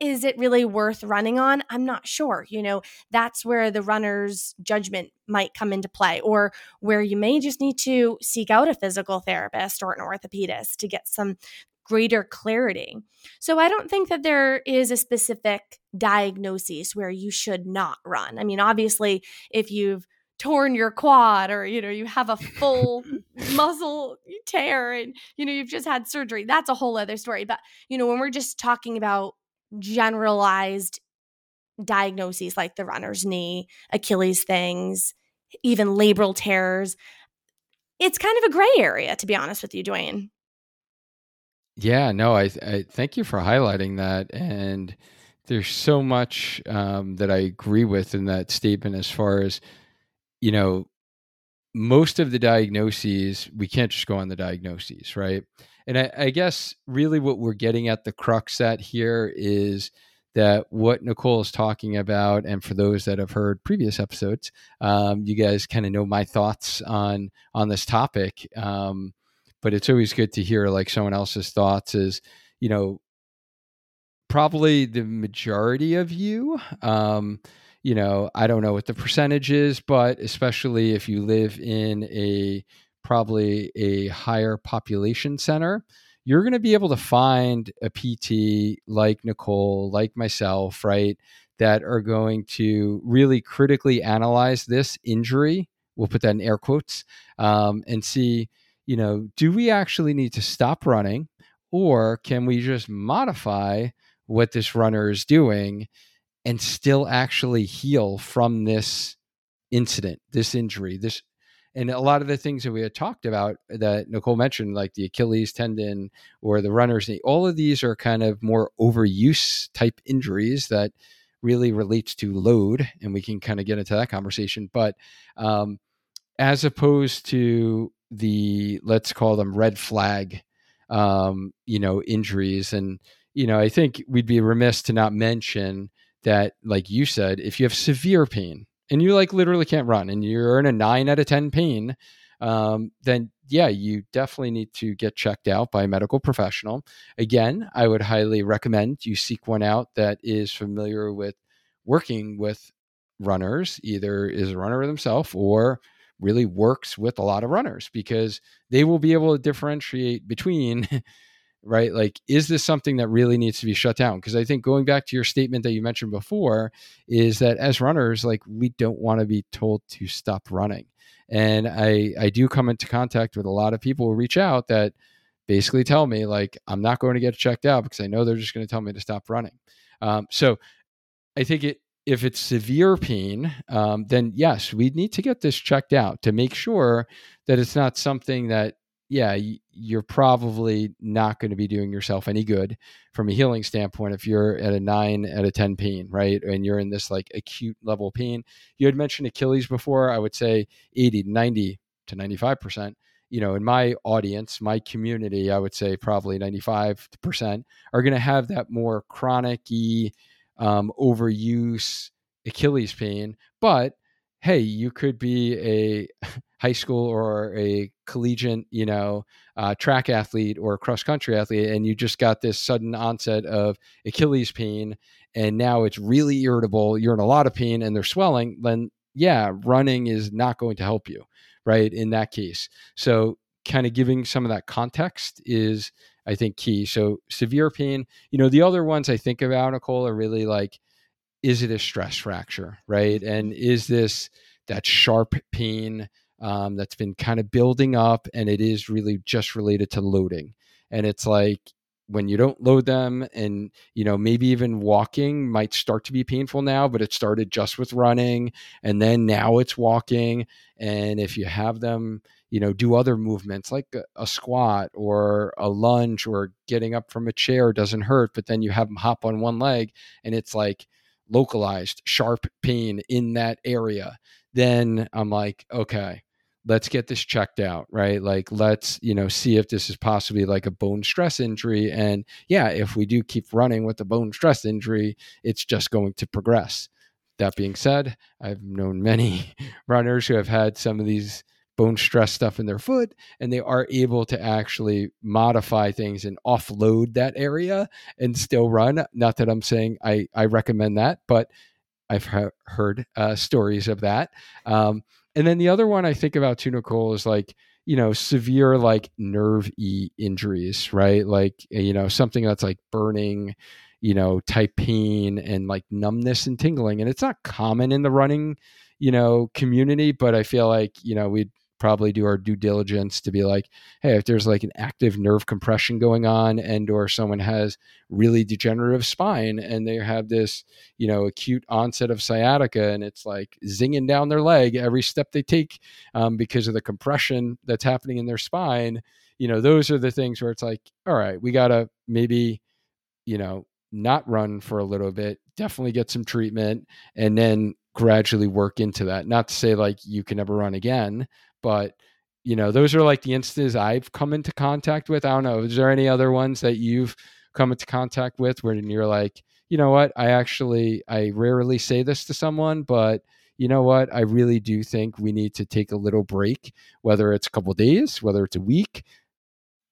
is it really worth running on i'm not sure you know that's where the runner's judgment might come into play or where you may just need to seek out a physical therapist or an orthopedist to get some greater clarity. So I don't think that there is a specific diagnosis where you should not run. I mean, obviously, if you've torn your quad or you know you have a full muscle tear and you know you've just had surgery that's a whole other story but you know when we're just talking about generalized diagnoses like the runner's knee achilles things even labral tears it's kind of a gray area to be honest with you Duane. yeah, no, I, I thank you for highlighting that. And there's so much um, that I agree with in that statement as far as, you know, most of the diagnoses, we can't just go on the diagnoses, right? And I, I guess really what we're getting at the crux at here is that what Nicole is talking about, and for those that have heard previous episodes, um, you guys kind of know my thoughts on on this topic. Um, but it's always good to hear like someone else's thoughts is you know probably the majority of you um you know i don't know what the percentage is but especially if you live in a probably a higher population center you're going to be able to find a pt like nicole like myself right that are going to really critically analyze this injury we'll put that in air quotes um, and see you know, do we actually need to stop running or can we just modify what this runner is doing and still actually heal from this incident, this injury, this and a lot of the things that we had talked about that Nicole mentioned, like the Achilles tendon or the runner's knee, all of these are kind of more overuse type injuries that really relates to load, and we can kind of get into that conversation. But um, as opposed to the let's call them red flag um, you know injuries and you know i think we'd be remiss to not mention that like you said if you have severe pain and you like literally can't run and you're in a 9 out of 10 pain um, then yeah you definitely need to get checked out by a medical professional. Again i would highly recommend you seek one out that is familiar with working with runners either is a runner themselves or really works with a lot of runners because they will be able to differentiate between right? Like is this something that really needs to be shut down? Because i think going back to your statement that you mentioned before is that as runners like we don't want to be told to stop running. And i i do come into contact with a lot of people who reach out that basically tell me like i'm not going to get checked out because i know they're just going to tell me to stop running. Um, so i think it if it's severe pain, um, then yes, we need to get this checked out to make sure that it's not something that, yeah, you're probably not going to be doing yourself any good from a healing standpoint if you're at a nine out of 10 pain, right? And you're in this like acute level pain. You had mentioned Achilles before. I would say 80, 90 to 95%. You know, in my audience, my community, I would say probably 95% are going to have that more chronic um, overuse, Achilles pain. But hey, you could be a high school or a collegiate, you know, uh, track athlete or cross country athlete, and you just got this sudden onset of Achilles pain, and now it's really irritable. You're in a lot of pain, and they're swelling. Then yeah, running is not going to help you, right? In that case. So, kind of giving some of that context is, I think, key. So, severe pain, you know, the other ones I think about, Nicole, are really like, is it a stress fracture, right? And is this that sharp pain um, that's been kind of building up and it is really just related to loading? And it's like, when you don't load them and you know maybe even walking might start to be painful now but it started just with running and then now it's walking and if you have them you know do other movements like a, a, squat or a lunge or getting up from a chair doesn't hurt but then you have them hop on one leg and it's like localized sharp pain in that area then i'm like okay let's get this checked out right? Like let's you know see if this is possibly like a bone stress injury and yeah if we do keep running with the bone stress injury it's just going to progress. That being said i've known many runners who have had some of these bone stress stuff in their foot and they are able to actually modify things and offload that area and still run. Not that i'm saying i i recommend that but i've heard uh, stories of that um, and then the other one I think about too, Nicole, is like, you know, severe like nerve e injuries, right? Like, eh, you know, something that's like burning, you know, type pain and like numbness and tingling. And it's not common in the running, you know, community, but I feel like, you know, we'd probably do our due diligence to be like hey if there's like an active nerve compression going on and or someone has really degenerative spine and they have this you know acute onset of sciatica and it's like zinging down their leg every step they take um, because of the compression that's happening in their spine you know those are the things where it's like all right we gotta maybe you know not run for a little bit definitely get some treatment and then gradually work into that not to say like you can never run again but you know, those are like the instances I've come into contact with. I don't know. Is there any other ones that you've come into contact with where you're like, you know what, I actually I rarely say this to someone, but you know what, I really do think we need to take a little break, whether it's a couple days, whether it's a week,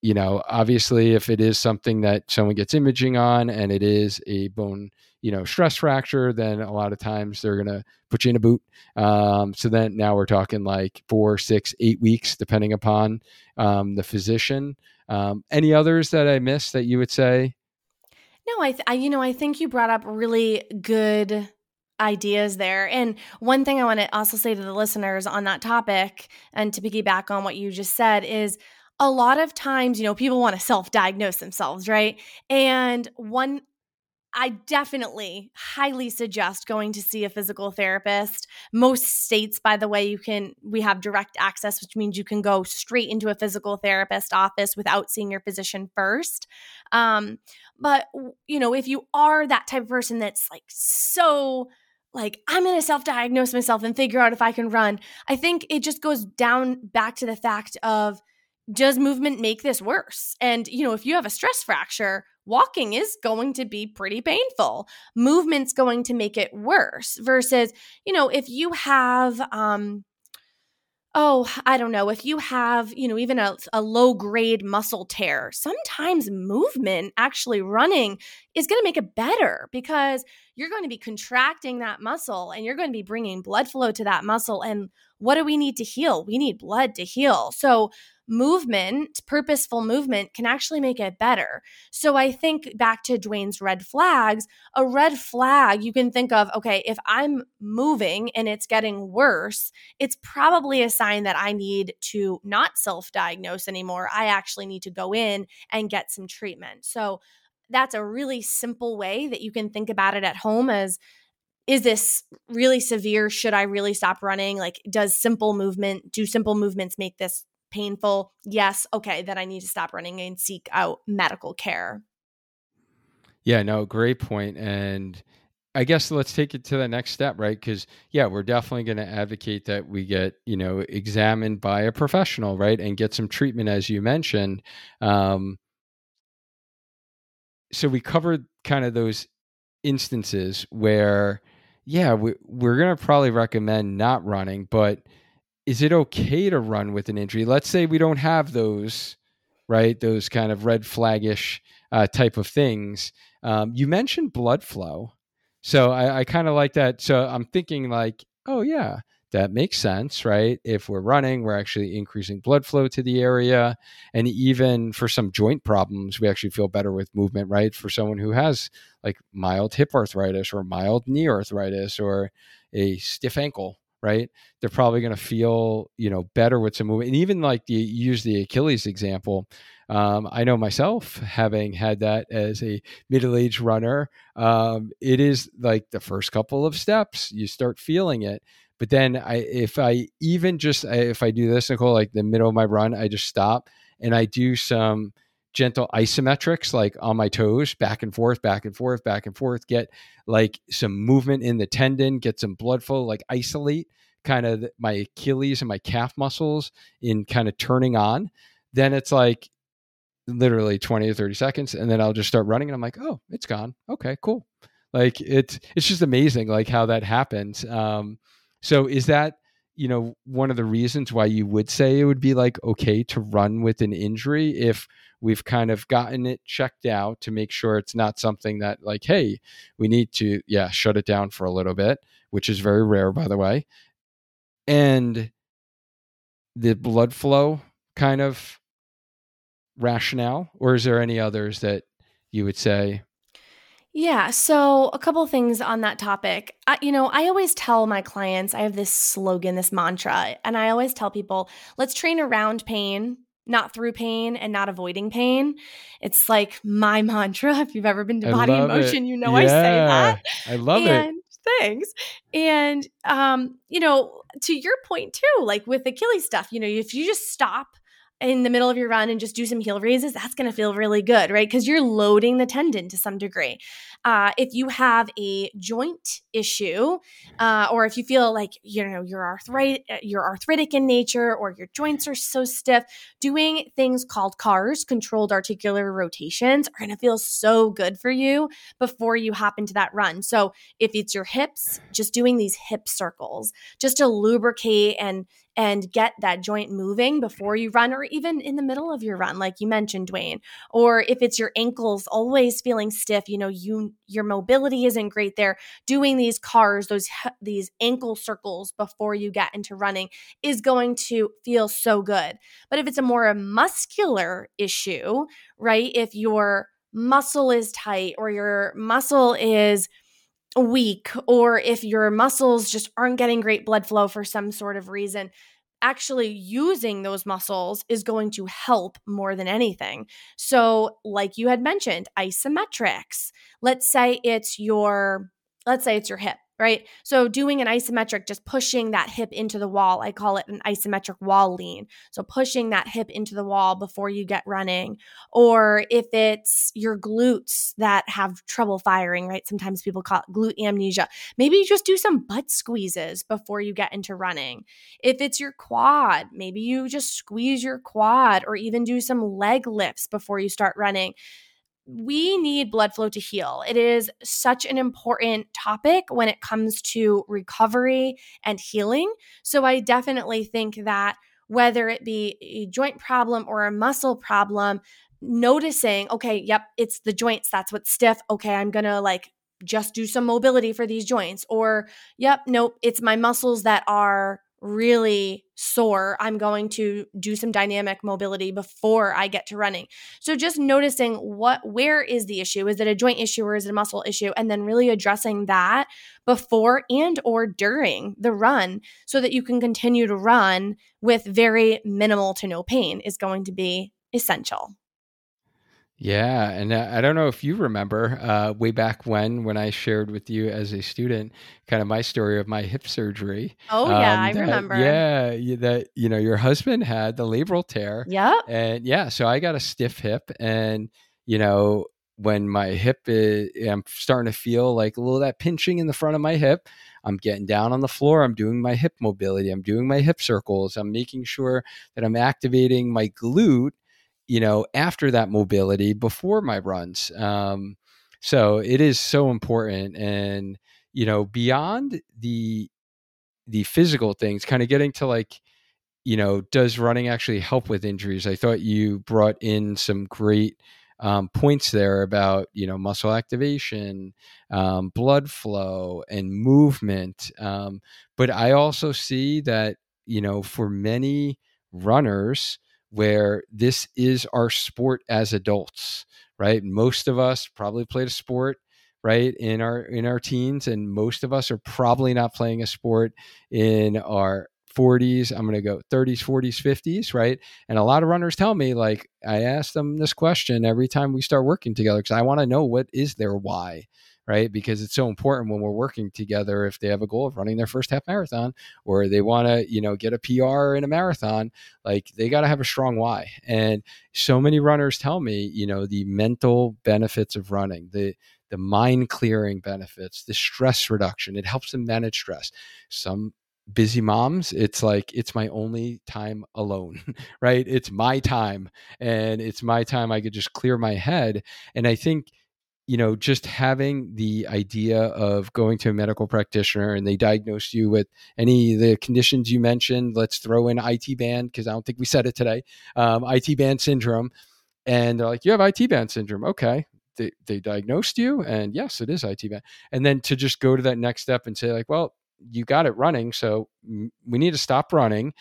you know, obviously, if it is something that someone gets imaging on and it is a bone, you know, stress fracture, then a lot of times they're going to put you in a boot. Um, so then now we're talking like four, six, eight weeks, depending upon um, the physician. Um, any others that I missed that you would say? No, I, th- I, you know, I think you brought up really good ideas there. And one thing I want to also say to the listeners on that topic and to piggyback on what you just said is a lot of times, you know, people want to self diagnose themselves, right? And one, I definitely highly suggest going to see a physical therapist. Most states, by the way, you can, we have direct access, which means you can go straight into a physical therapist office without seeing your physician first. Um, but, you know, if you are that type of person that's like so, like I'm going to self-diagnose myself and figure out if I can run. I think it just goes down back to the fact of does movement make this worse? And, you know, if you have a stress fracture, walking is going to be pretty painful. Movement's going to make it worse versus, you know, if you have, um, oh, I don't know, if you have, you know, even a, a low grade muscle tear, sometimes movement, actually running, is going to make it better because you're going to be contracting that muscle and you're going to be bringing blood flow to that muscle. And what do we need to heal? We need blood to heal. So, movement, purposeful movement, can actually make it better. So I think back to Duane's red flags, a red flag you can think of, okay, if I'm moving and it's getting worse, it's probably a sign that I need to not self diagnose anymore. I actually need to go in and get some treatment. So that's a really simple way that you can think about it at home as is this really severe? Should I really stop running? Like, does simple movement, do simple movements make this painful, yes, okay, then I need to stop running and seek out medical care. Yeah, no, great point. And I guess let's take it to the next step, right? Because yeah, we're definitely going to advocate that we get you know examined by a professional, right, and get some treatment, as you mentioned. Um, so we covered kind of those instances where, yeah, we, we're going to probably recommend not running, but is it okay to run with an injury? Let's say we don't have those, right? Those kind of red flagish uh, type of things. Um, you mentioned blood flow. So I, I kind of like that. So I'm thinking like oh, yeah, that makes sense, right? If we're running, we're actually increasing blood flow to the area. And even for some joint problems, we actually feel better with movement, right? For someone who has like mild hip arthritis or mild knee arthritis or a stiff ankle, right? They're probably going to feel, you know, better with some movement. And even like the use the Achilles example. Um, I know myself having had that as a middle-aged runner. Um, it is like the first couple of steps, you start feeling it. But then I, if I even just if I do this, Nicole, like the middle of my run, I just stop and I do some gentle isometrics like on my toes back and forth back and forth back and forth get like some movement in the tendon get some blood flow like isolate kind of my achilles and my calf muscles in kind of turning on. Then it's like literally 20 or 30 seconds and then i'll just start running and i'm like oh it's gone. Okay cool. Like it's it's just amazing like how that happens. Um so is that you know one of the reasons why you would say it would be like okay to run with an injury if we've kind of gotten it checked out to make sure it's not something that like hey we need to yeah shut it down for a little bit which is very rare by the way. And the blood flow kind of rationale or is there any others that you would say yeah. So, a couple things on that topic. I, you know, I always tell my clients, I have this slogan, this mantra, and I always tell people, let's train around pain, not through pain and not avoiding pain. It's like my mantra. If you've ever been to Body in Motion, it. you know yeah, I say that. I love and, it. Thanks. And, um, you know, to your point too, like with Achilles stuff, you know, if you just stop in the middle of your run and just do some heel raises, that's going to feel really good, right? Because you're loading the tendon to some degree. Uh, if you have a joint issue, uh, or if you feel like you know you're arthritic, uh, you're arthritic in nature, or your joints are so stiff, doing things called CARs, controlled articular rotations, are going to feel so good for you before you hop into that run. So if it's your hips, just doing these hip circles, just to lubricate and and get that joint moving before you run or even in the middle of your run like you mentioned Duane or if it's your ankles always feeling stiff you know you your mobility isn't great there doing these CARs those these ankle circles before you get into running is going to feel so good. But if it's a more muscular issue right if your muscle is tight or your muscle is weak or if your muscles just aren't getting great blood flow for some sort of reason, actually using those muscles is going to help more than anything. So, like you had mentioned, isometrics. Let's say it's your let's say it's your hip right? So doing an isometric, just pushing that hip into the wall. I call it an isometric wall lean. So pushing that hip into the wall before you get running. Or if it's your glutes that have trouble firing, right? Sometimes people call it glute amnesia. Maybe you just do some butt squeezes before you get into running. If it's your quad, maybe you just squeeze your quad or even do some leg lifts before you start running we need blood flow to heal. It is such an important topic when it comes to recovery and healing. So I definitely think that whether it be a joint problem or a muscle problem, noticing, okay, yep, it's the joints, that's what's stiff. Okay, I'm going to like just do some mobility for these joints. Or, yep, nope, it's my muscles that are really sore, I'm going to do some dynamic mobility before I get to running. So just noticing what where is the issue? Is it a joint issue or is it a muscle issue? And then really addressing that before and or during the run so that you can continue to run with very minimal to no pain is going to be essential. Yeah, and I don't know if you remember uh, way back when when I shared with you as a student kind of my story of my hip surgery. Oh yeah, um, I remember. Yeah, that you know your husband had the labral tear. Yeah, and yeah, so I got a stiff hip, and you know when my hip is, I'm starting to feel like a little that pinching in the front of my hip. I'm getting down on the floor. I'm doing my hip mobility. I'm doing my hip circles. I'm making sure that I'm activating my glute you know, after that mobility before my runs. Um, so it is so important. And, you know, beyond the, the physical things, kind of getting to like, you know, does running actually help with injuries? I thought you brought in some great um, points there about you know muscle activation, um, blood flow, and movement. Um, but I also see that you know for many runners where this is our sport as adults, right? Most of us probably played a sport right in our in our teens and most of us are probably not playing a sport in our 40s i'm going to go 30s 40s 50s right and a lot of runners tell me like i ask them this question every time we start working together because i want to know what is their why right because it's so important when we're working together if they have a goal of running their first half marathon or they want to you know get a pr in a marathon like they got to have a strong why and so many runners tell me you know the mental benefits of running the the mind clearing benefits, the stress reduction. It helps them manage stress. Some busy moms, it's like it's my only time alone, right? It's my time and it's my time I could just clear my head. And I think you know, just having the idea of going to a medical practitioner and they diagnose you with any of the conditions you mentioned, let's throw in IT band because I don't think we said it today, um, IT band syndrome. And they're like, you have IT band syndrome. Okay they, they diagnosed you and yes it is it band and then to just go to that next step and say like well you got it running so we need to stop running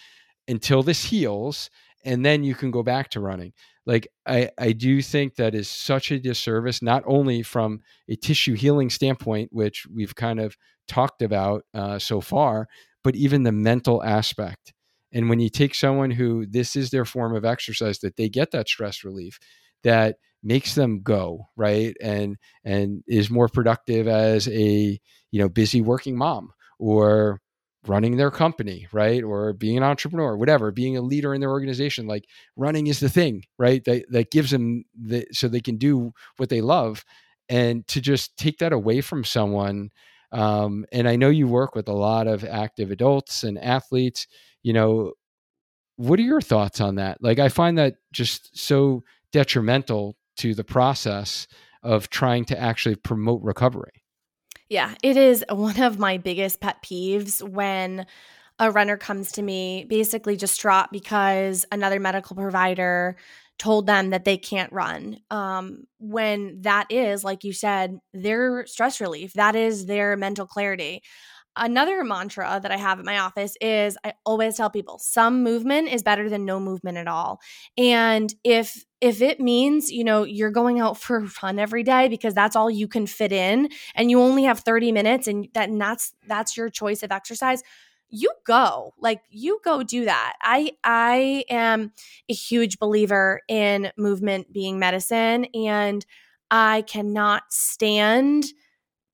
until this heals and then you can go back to running. Like i i do think that is such a disservice not only from a tissue healing standpoint which we've kind of talked about uh, so far but even the mental aspect. And when you take someone who this is their form of exercise that they get that stress relief that makes them go right? And and is more productive as a you know busy working mom or running their company right? Or being an entrepreneur whatever being a leader in their organization like running is the thing right? That, that gives them the so they can do what they love. And to just take that away from someone um, and i know you work with a lot of active adults and athletes you know what are your thoughts on that? Like i find that just so detrimental to the process of trying to actually promote recovery. Yeah, it is one of my biggest pet peeves when a runner comes to me basically distraught because another medical provider told them that they can't run. Um, when that is, like you said, their stress relief, that is their mental clarity. Another mantra that I have at my office is I always tell people some movement is better than no movement at all. And if if it means, you know, you're going out for a run every day because that's all you can fit in and you only have 30 minutes and that and that's that's your choice of exercise, you go. Like you go do that. I I am a huge believer in movement being medicine and I cannot stand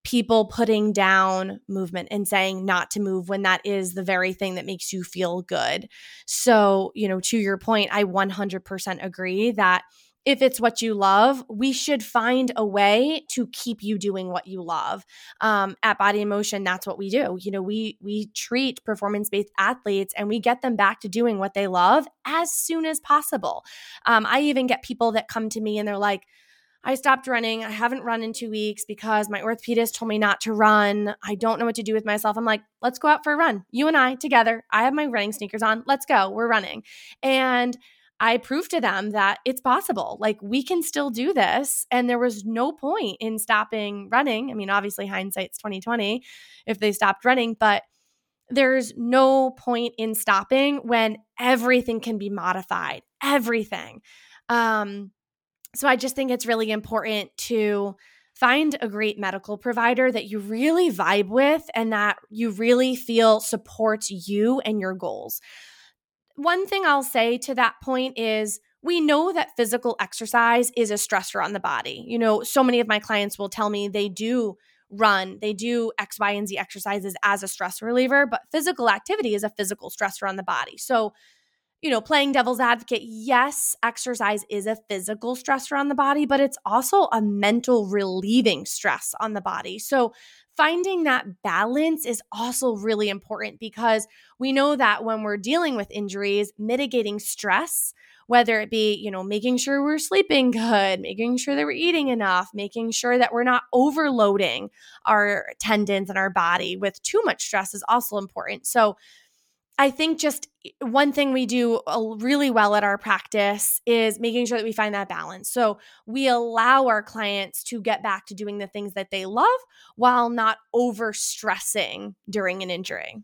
people putting down movement and saying not to move when that is the very thing that makes you feel good. So, you know, to your point, I 100% agree that if it's what you love, we should find a way to keep you doing what you love. Um, at Body in Motion, that's what we do. You know, we we treat performance based athletes and we get them back to doing what they love as soon as possible. Um, I even get people that come to me and they're like, I stopped running. I haven't run in two weeks because my orthopedist told me not to run. I don't know what to do with myself. I'm like, let's go out for a run. You and I together. I have my running sneakers on. Let's go. We're running. And I proved to them that it's possible. Like we can still do this. And there was no point in stopping running. I mean, obviously hindsight's 2020 if they stopped running, but there's no point in stopping when everything can be modified. Everything. Um, so I just think it's really important to find a great medical provider that you really vibe with and that you really feel supports you and your goals. One thing I'll say to that point is we know that physical exercise is a stressor on the body. You know, so many of my clients will tell me they do run, they do X, Y, and Z exercises as a stress reliever, but physical activity is a physical stressor on the body. So you know, playing devil's advocate, yes, exercise is a physical stressor on the body, but it's also a mental relieving stress on the body. So, finding that balance is also really important because we know that when we're dealing with injuries, mitigating stress, whether it be, you know, making sure we're sleeping good, making sure that we're eating enough, making sure that we're not overloading our tendons and our body with too much stress is also important. So, I think just eh, one thing we do really well at our practice is making sure that we find that balance. So we allow our clients to get back to doing the things that they love while not over stressing during an injury.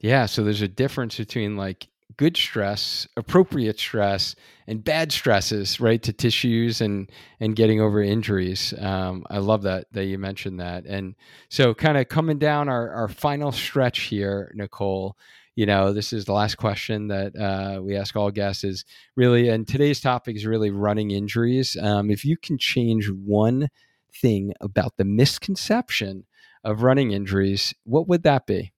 Yeah. So there's a difference between like good stress, appropriate stress, and bad stresses, right, to tissues and and getting over injuries. Um, I love that that you mentioned that. And so, kind of coming down our our final stretch here, Nicole. You know, this is the last question that uh, we ask all guests. Is really, and today's topic is really running injuries. Um, if you can change one thing about the misconception of running injuries, what would that be?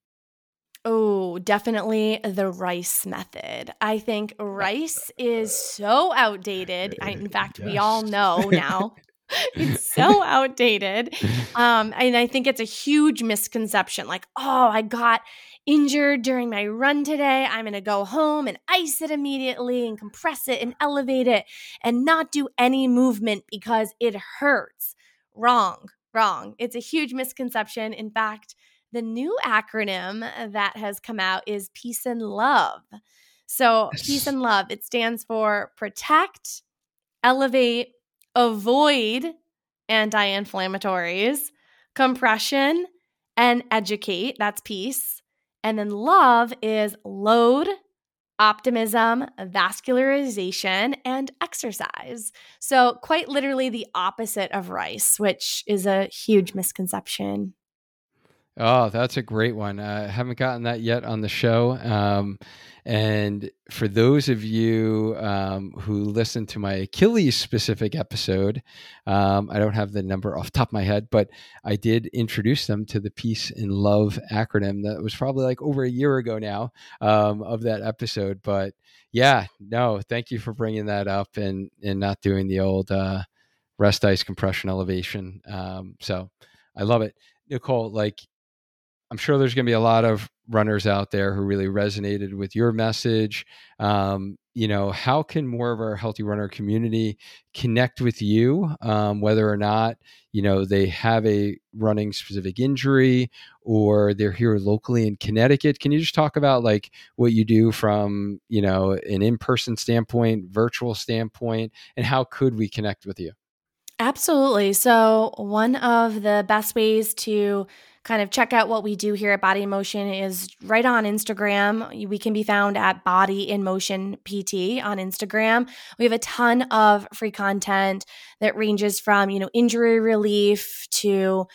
Oh, definitely the rice method. I think rice is so outdated. I, in fact, yes. we all know now. it's so outdated. Um, and I think it's a huge misconception like, oh, I got injured during my run today. I'm going to go home and ice it immediately and compress it and elevate it and not do any movement because it hurts. Wrong, wrong. It's a huge misconception. In fact, the new acronym that has come out is Peace and Love. So. Peace and Love, it stands for protect, elevate, avoid anti inflammatories, compression, and educate. That's peace. And then love is load, optimism, vascularization, and exercise. So, quite literally the opposite of rice, which is a huge misconception. Oh, that's a great one. I haven't gotten that yet on the show. Um, and for those of you um, who listened to my Achilles specific episode, um, I don't have the number off the top of my head, but I did introduce them to the Peace and Love acronym that was probably like over a year ago now um, of that episode. But yeah, no, thank you for bringing that up and, and not doing the old uh, rest ice compression elevation. Um, so I love it. Nicole, like I'm sure there's going to be a lot of runners out there who really resonated with your message. Um, you know, how can more of our healthy runner community connect with you, um, whether or not you know they have a running specific injury or they're here locally in Connecticut? Can you just talk about like what you do from you know an in person standpoint, virtual standpoint, and how could we connect with you? Absolutely. So one of the best ways to kind of check out what we do here at Body in Motion is right on Instagram. We can be found at Body in Motion PT on Instagram. We have a ton of free content that ranges from, you know, injury relief to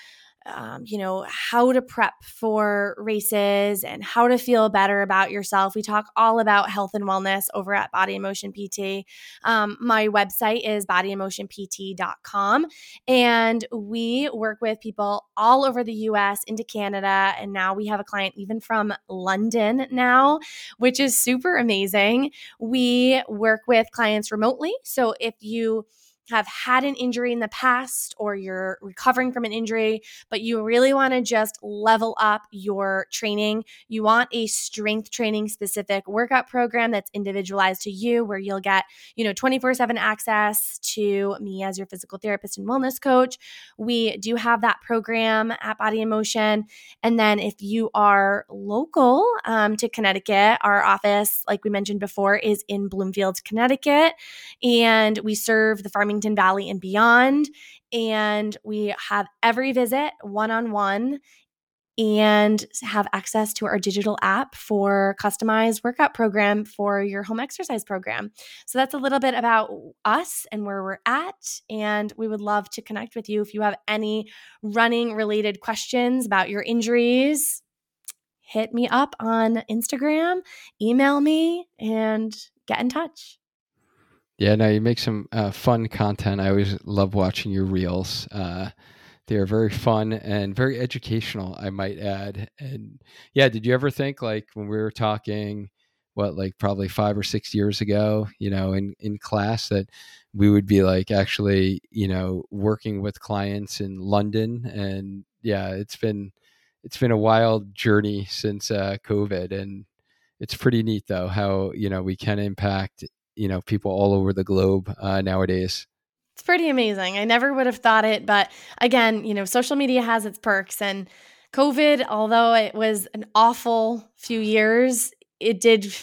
um, you know, how to prep for races and how to feel better about yourself. We talk all about health and wellness over at Body Emotion PT. Um, my website is bodyemotionpt.com, And we work with people all over the US into Canada. And now we have a client even from London now, which is super amazing. We work with clients remotely. So if you have had an injury in the past or you're recovering from an injury, but you really want to just level up your training, you want a strength training specific workout program that's individualized to you where you'll get, you know, 24/7 access to me as your physical therapist and wellness coach. We do have that program at Body in Motion. And then if you are local um, to Connecticut, our office, like we mentioned before, is in Bloomfield, Connecticut, and we serve the Farmington Valley and beyond. And we have every visit one on one and have access to our digital app for customized workout program for your home exercise program. So that's a little bit about us and where we're at and we would love to connect with you if you have any running related questions about your injuries. Hit me up on Instagram, email me and get in touch. Yeah, no, you make some uh, fun content. I always love watching your reels. Uh, they are very fun and very educational, I might add. And yeah, did you ever think like when we were talking, what like probably five or six years ago, you know, in in class that we would be like actually, you know, working with clients in London, and yeah, it's been it's been a wild journey since uh, COVID, and it's pretty neat though how you know we can impact you know people all over the globe uh, nowadays. It's pretty amazing. I never would have thought it, but again, you know, social media has its perks and COVID, although it was an awful few years, it did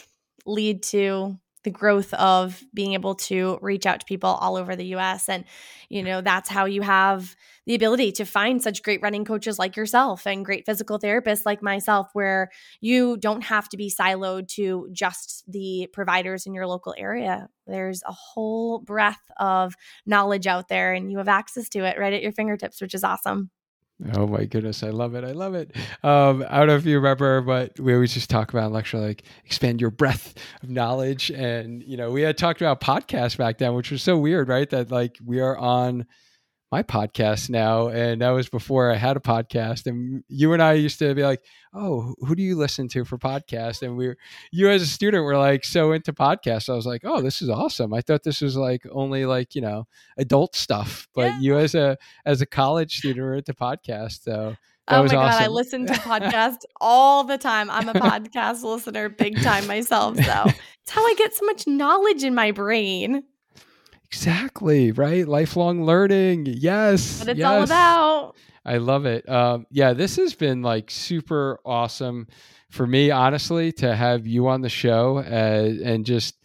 lead to the growth of being able to reach out to people all over the US. And, you know, that's how you have the ability to find such great running coaches like yourself and great physical therapists like myself, where you don't have to be siloed to just the providers in your local area. There's a whole breadth of knowledge out there, and you have access to it right at your fingertips, which is awesome. Oh my goodness, I love it. I love it. Um, I don't know if you remember, but we always just talk about lecture like expand your breadth of knowledge. And you know, we had talked about podcasts back then, which was so weird, right? That like we are on my podcast now and that was before i had a podcast and you and i used to be like oh who do you listen to for podcast and we were you as a student were like so into podcasts. I was like oh this is awesome. I thought this was like only like you know adult stuff. But yeah. you as a as a college student were into podcasts so oh my god awesome. i listen to podcasts all the time. I'm a podcast listener big time myself so it's how i get so much knowledge in my brain Exactly, right? Lifelong learning. Yes. What it's yes. all about. I love it. Um, yeah, this has been like super awesome for me, honestly, to have you on the show uh, and just,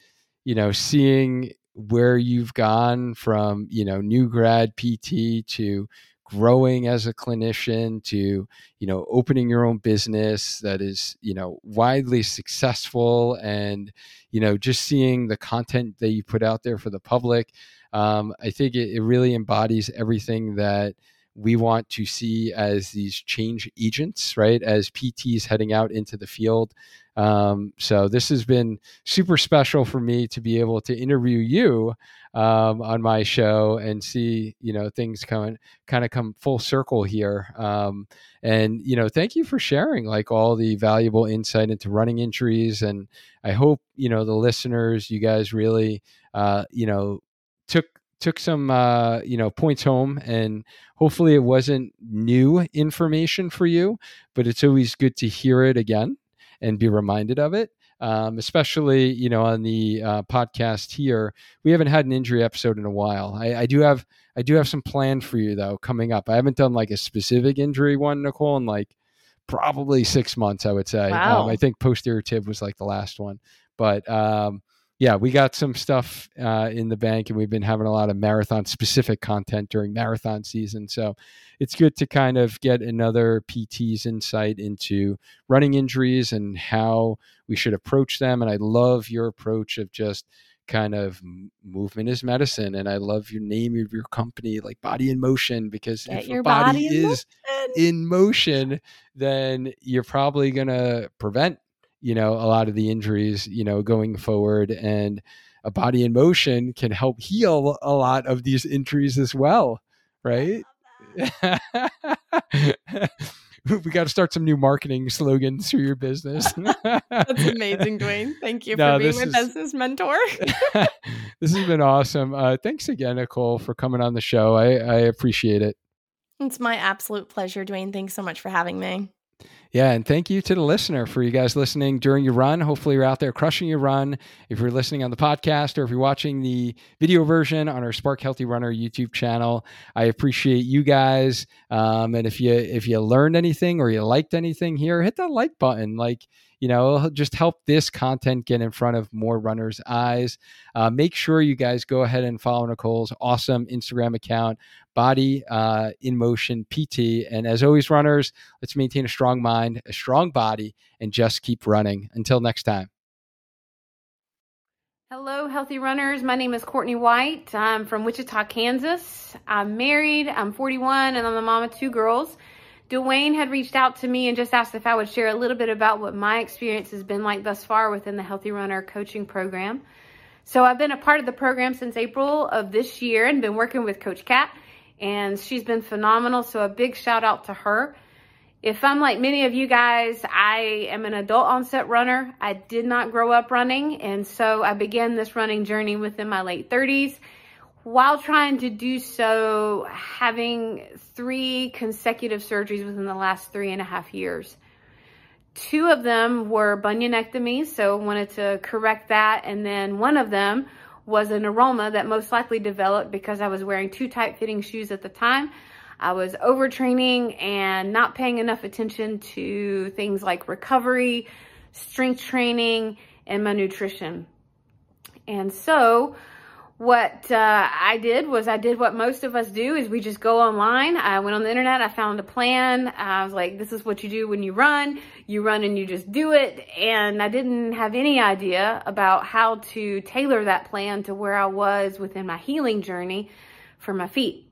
you know, seeing where you've gone from, you know, new grad PT to growing as a clinician to you know opening your own business that is you know widely successful and you know just seeing the content that you put out there for the public um, i think it, it really embodies everything that we want to see as these change agents, right? As PTs heading out into the field. Um, so this has been super special for me to be able to interview you um, on my show and see, you know, things coming kind of come full circle here. Um, and you know, thank you for sharing like all the valuable insight into running injuries. And I hope you know the listeners, you guys really, uh, you know, took took some uh, you know points home and hopefully it wasn't new information for you but it's always good to hear it again and be reminded of it um, especially you know on the uh, podcast here. We haven't had an injury episode in a while. I, I, do have i do have some planned for you though coming up. I haven't done like a specific injury one nicole in like probably six months i would say. Um, wow. Um, i think posterior tib was like the last one. But um, yeah, we got some stuff uh, in the bank, and we've been having a lot of marathon specific content during marathon season. So it's good to kind of get another PT's insight into running injuries and how we should approach them. And I love your approach of just kind of movement is medicine and i love your name of your company like body in motion because Get if your body, body in is motion. in motion then you're probably going to prevent you know, a lot of the injuries, you know, going forward. And a body in motion can help heal a lot of these injuries as well, right? we got to start some new marketing slogans for your business. That's amazing, Duane. Thank you no, for being my is, business mentor. this has been awesome. Uh, thanks again, Nicole, for coming on the show. I, I appreciate it. It's my absolute pleasure, Duane. Thanks so much for having me. Yeah, and thank you to the listener for you guys listening during your run. Hopefully, you're out there crushing your run. If you're listening on the podcast or if you're watching the video version on our Spark Healthy Runner YouTube channel, I appreciate you guys. Um, and if you if you learned anything or you liked anything here, hit that like button. Like you know, just help this content get in front of more runners' eyes. Uh, make sure you guys go ahead and follow Nicole's awesome Instagram account, Body uh, in Motion PT. And as always, runners, let's maintain a strong mind, a strong body, and just keep running. Until next time. Hello, healthy runners. My name is Courtney White. I'm from Wichita, Kansas. I'm married, I'm 41, and I'm the mom of two girls. Duane had reached out to me and just asked if I would share a little bit about what my experience has been like thus far within the Healthy Runner coaching program. So I've been a part of the program since April of this year and been working with Coach Kat, and she's been phenomenal. So a big shout out to her. If I'm like many of you guys, I am an adult onset runner. I did not grow up running, and so I began this running journey within my late 30s while trying to do so, having three consecutive surgeries within the last three and a half years. Two of them were bunionectomies, so wanted to correct that. And then one of them was a neuroma that most likely developed because I was wearing too tight fitting shoes at the time. I was overtraining and not paying enough attention to things like recovery, strength training, and my nutrition. And so, what uh, I did was I did what most of us do is we just go online. I went on the internet. I found a plan. I was like, this is what you do when you run. You run and you just do it. And I didn't have any idea about how to tailor that plan to where I was within my healing journey for my feet.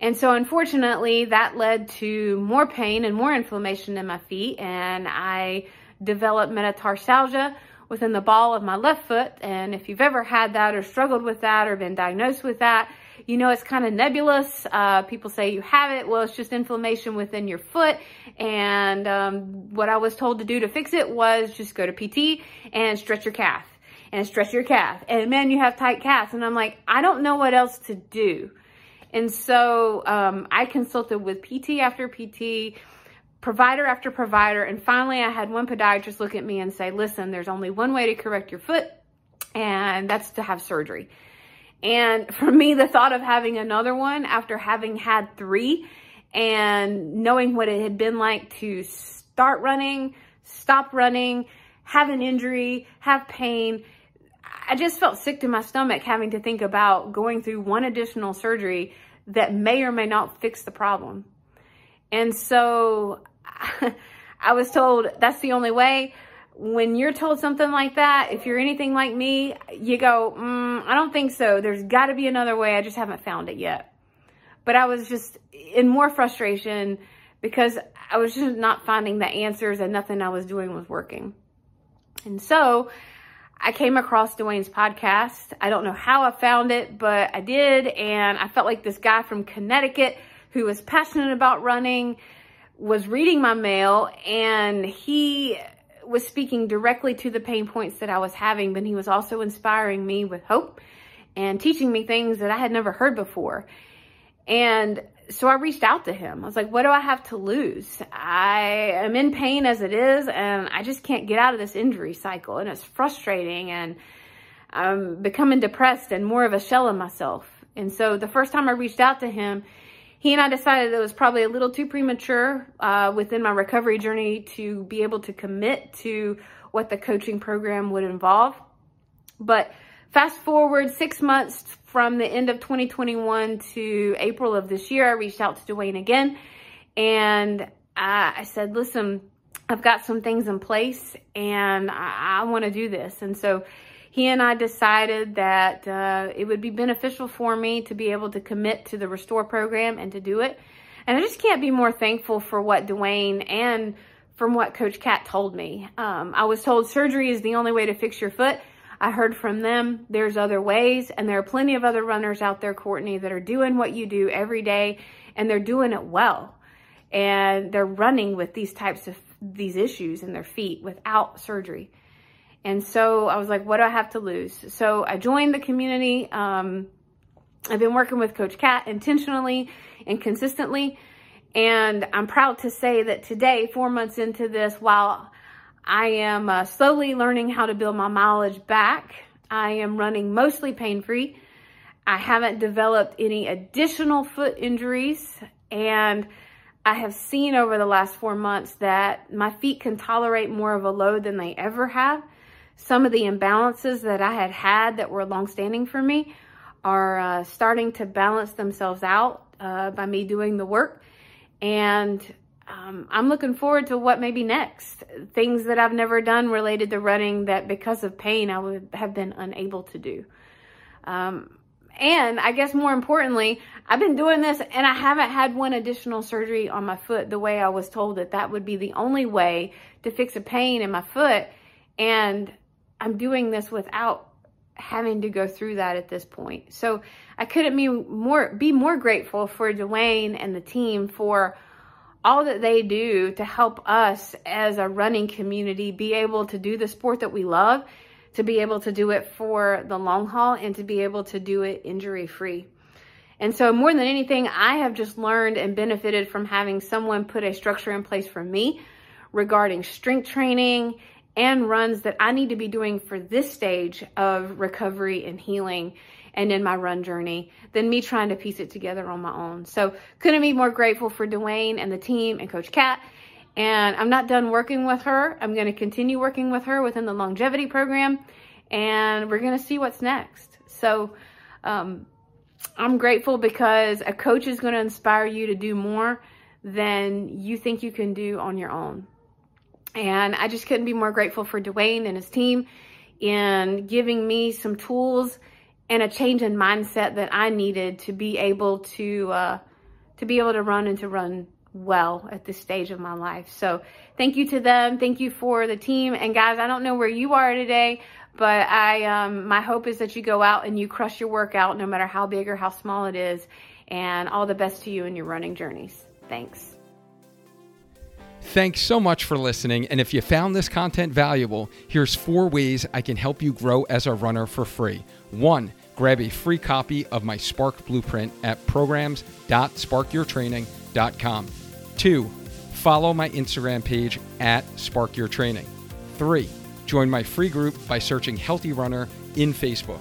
And so unfortunately that led to more pain and more inflammation in my feet and I developed metatarsalgia within the ball of my left foot. And if you've ever had that or struggled with that or been diagnosed with that, you know it's kind of nebulous. Uh, people say you have it. Well, it's just inflammation within your foot. And um, what I was told to do to fix it was just go to PT and stretch your calf and stretch your calf. And man, you have tight calves. And I'm like, I don't know what else to do. And so um, I consulted with PT after PT, provider after provider, and finally I had one podiatrist look at me and say, listen, there's only one way to correct your foot, and that's to have surgery. And for me, the thought of having another one after having had three and knowing what it had been like to start running, stop running, have an injury, have pain, I just felt sick to my stomach having to think about going through one additional surgery that may or may not fix the problem. And so I was told that's the only way. When you're told something like that, if you're anything like me, you go, mm, I don't think so. There's got to be another way. I just haven't found it yet. But I was just in more frustration because I was just not finding the answers and nothing I was doing was working. And so I came across Duane's podcast. I don't know how I found it, but I did. And I felt like this guy from Connecticut who was passionate about running was reading my mail and he was speaking directly to the pain points that I was having, but he was also inspiring me with hope and teaching me things that I had never heard before. And so I reached out to him. I was like, what do I have to lose? I am in pain as it is, and I just can't get out of this injury cycle. And it's frustrating, and I'm becoming depressed and more of a shell of myself. And so the first time I reached out to him, he and I decided it was probably a little too premature uh, within my recovery journey to be able to commit to what the coaching program would involve. But fast forward six months from the end of 2021 to April of this year, I reached out to Duane again and I, said, listen, I've got some things in place and I, I want to do this. And so he and I decided that uh, it would be beneficial for me to be able to commit to the Restore program and to do it. And I just can't be more thankful for what Duane and from what Coach Kat told me. Um, I was told surgery is the only way to fix your foot. I heard from them there's other ways, and there are plenty of other runners out there, Courtney, that are doing what you do every day, and they're doing it well. And they're running with these types of these issues in their feet without surgery. And so I was like, what do I have to lose? So I joined the community. Um, I've been working with Coach Kat intentionally and consistently. And I'm proud to say that today, four months into this, while I am uh, slowly learning how to build my mileage back. I am running mostly pain-free. I haven't developed any additional foot injuries and I have seen over the last four months that my feet can tolerate more of a load than they ever have. Some of the imbalances that I had had that were long-standing for me are uh, starting to balance themselves out uh, by me doing the work. And um, I'm looking forward to what may be next. Things that I've never done related to running that because of pain I would have been unable to do. Um, and I guess more importantly, I've been doing this and I haven't had one additional surgery on my foot the way I was told that that would be the only way to fix a pain in my foot. And I'm doing this without having to go through that at this point. So I couldn't be more, be more grateful for Duane and the team for all that they do to help us as a running community be able to do the sport that we love, to be able to do it for the long haul, and to be able to do it injury free. And so, more than anything, I have just learned and benefited from having someone put a structure in place for me regarding strength training and runs that I need to be doing for this stage of recovery and healing and in my run journey than me trying to piece it together on my own. So couldn't be more grateful for Duane and the team and Coach Kat. And I'm not done working with her. I'm going to continue working with her within the longevity program and we're going to see what's next. So, um, I'm grateful because a coach is going to inspire you to do more than you think you can do on your own. And I just couldn't be more grateful for Duane and his team in giving me some tools and a change in mindset that I needed to be able to uh, to be able to run and to run well at this stage of my life. So thank you to them. Thank you for the team. And guys, I don't know where you are today, but I um, my hope is that you go out and you crush your workout, no matter how big or how small it is. And all the best to you in your running journeys. Thanks. Thanks so much for listening. And if you found this content valuable, here's four ways I can help you grow as a runner for free. One, grab a free copy of my Spark Blueprint at programs.sparkyourtraining.com. Two, follow my Instagram page at Spark Your Training. Three, join my free group by searching Healthy Runner in Facebook.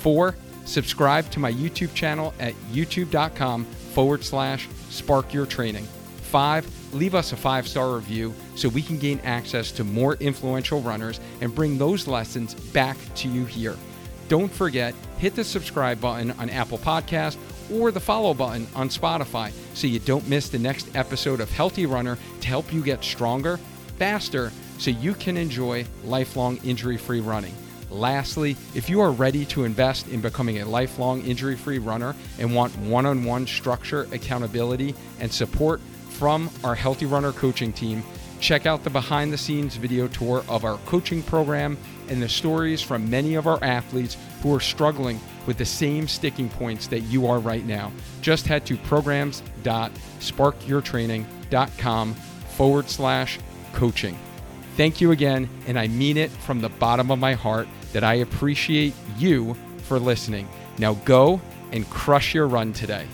Four, subscribe to my YouTube channel at youtube.com forward slash spark your training. Five, leave us a five star review so we can gain access to more influential runners and bring those lessons back to you here. Don't forget, hit the subscribe button on Apple Podcast or the follow button on Spotify so you don't miss the next episode of Healthy Runner to help you get stronger, faster, so you can enjoy lifelong injury free running. Lastly, if you are ready to invest in becoming a lifelong injury free runner and want one on one structure, accountability, and support from our Healthy Runner coaching team, check out the behind the scenes video tour of our coaching program and the stories from many of our athletes who are struggling with the same sticking points that you are right now. Just head to programs.sparkyourtraining.com forward slash coaching. Thank you again, and I mean it from the bottom of my heart that I appreciate you for listening. Now go and crush your run today.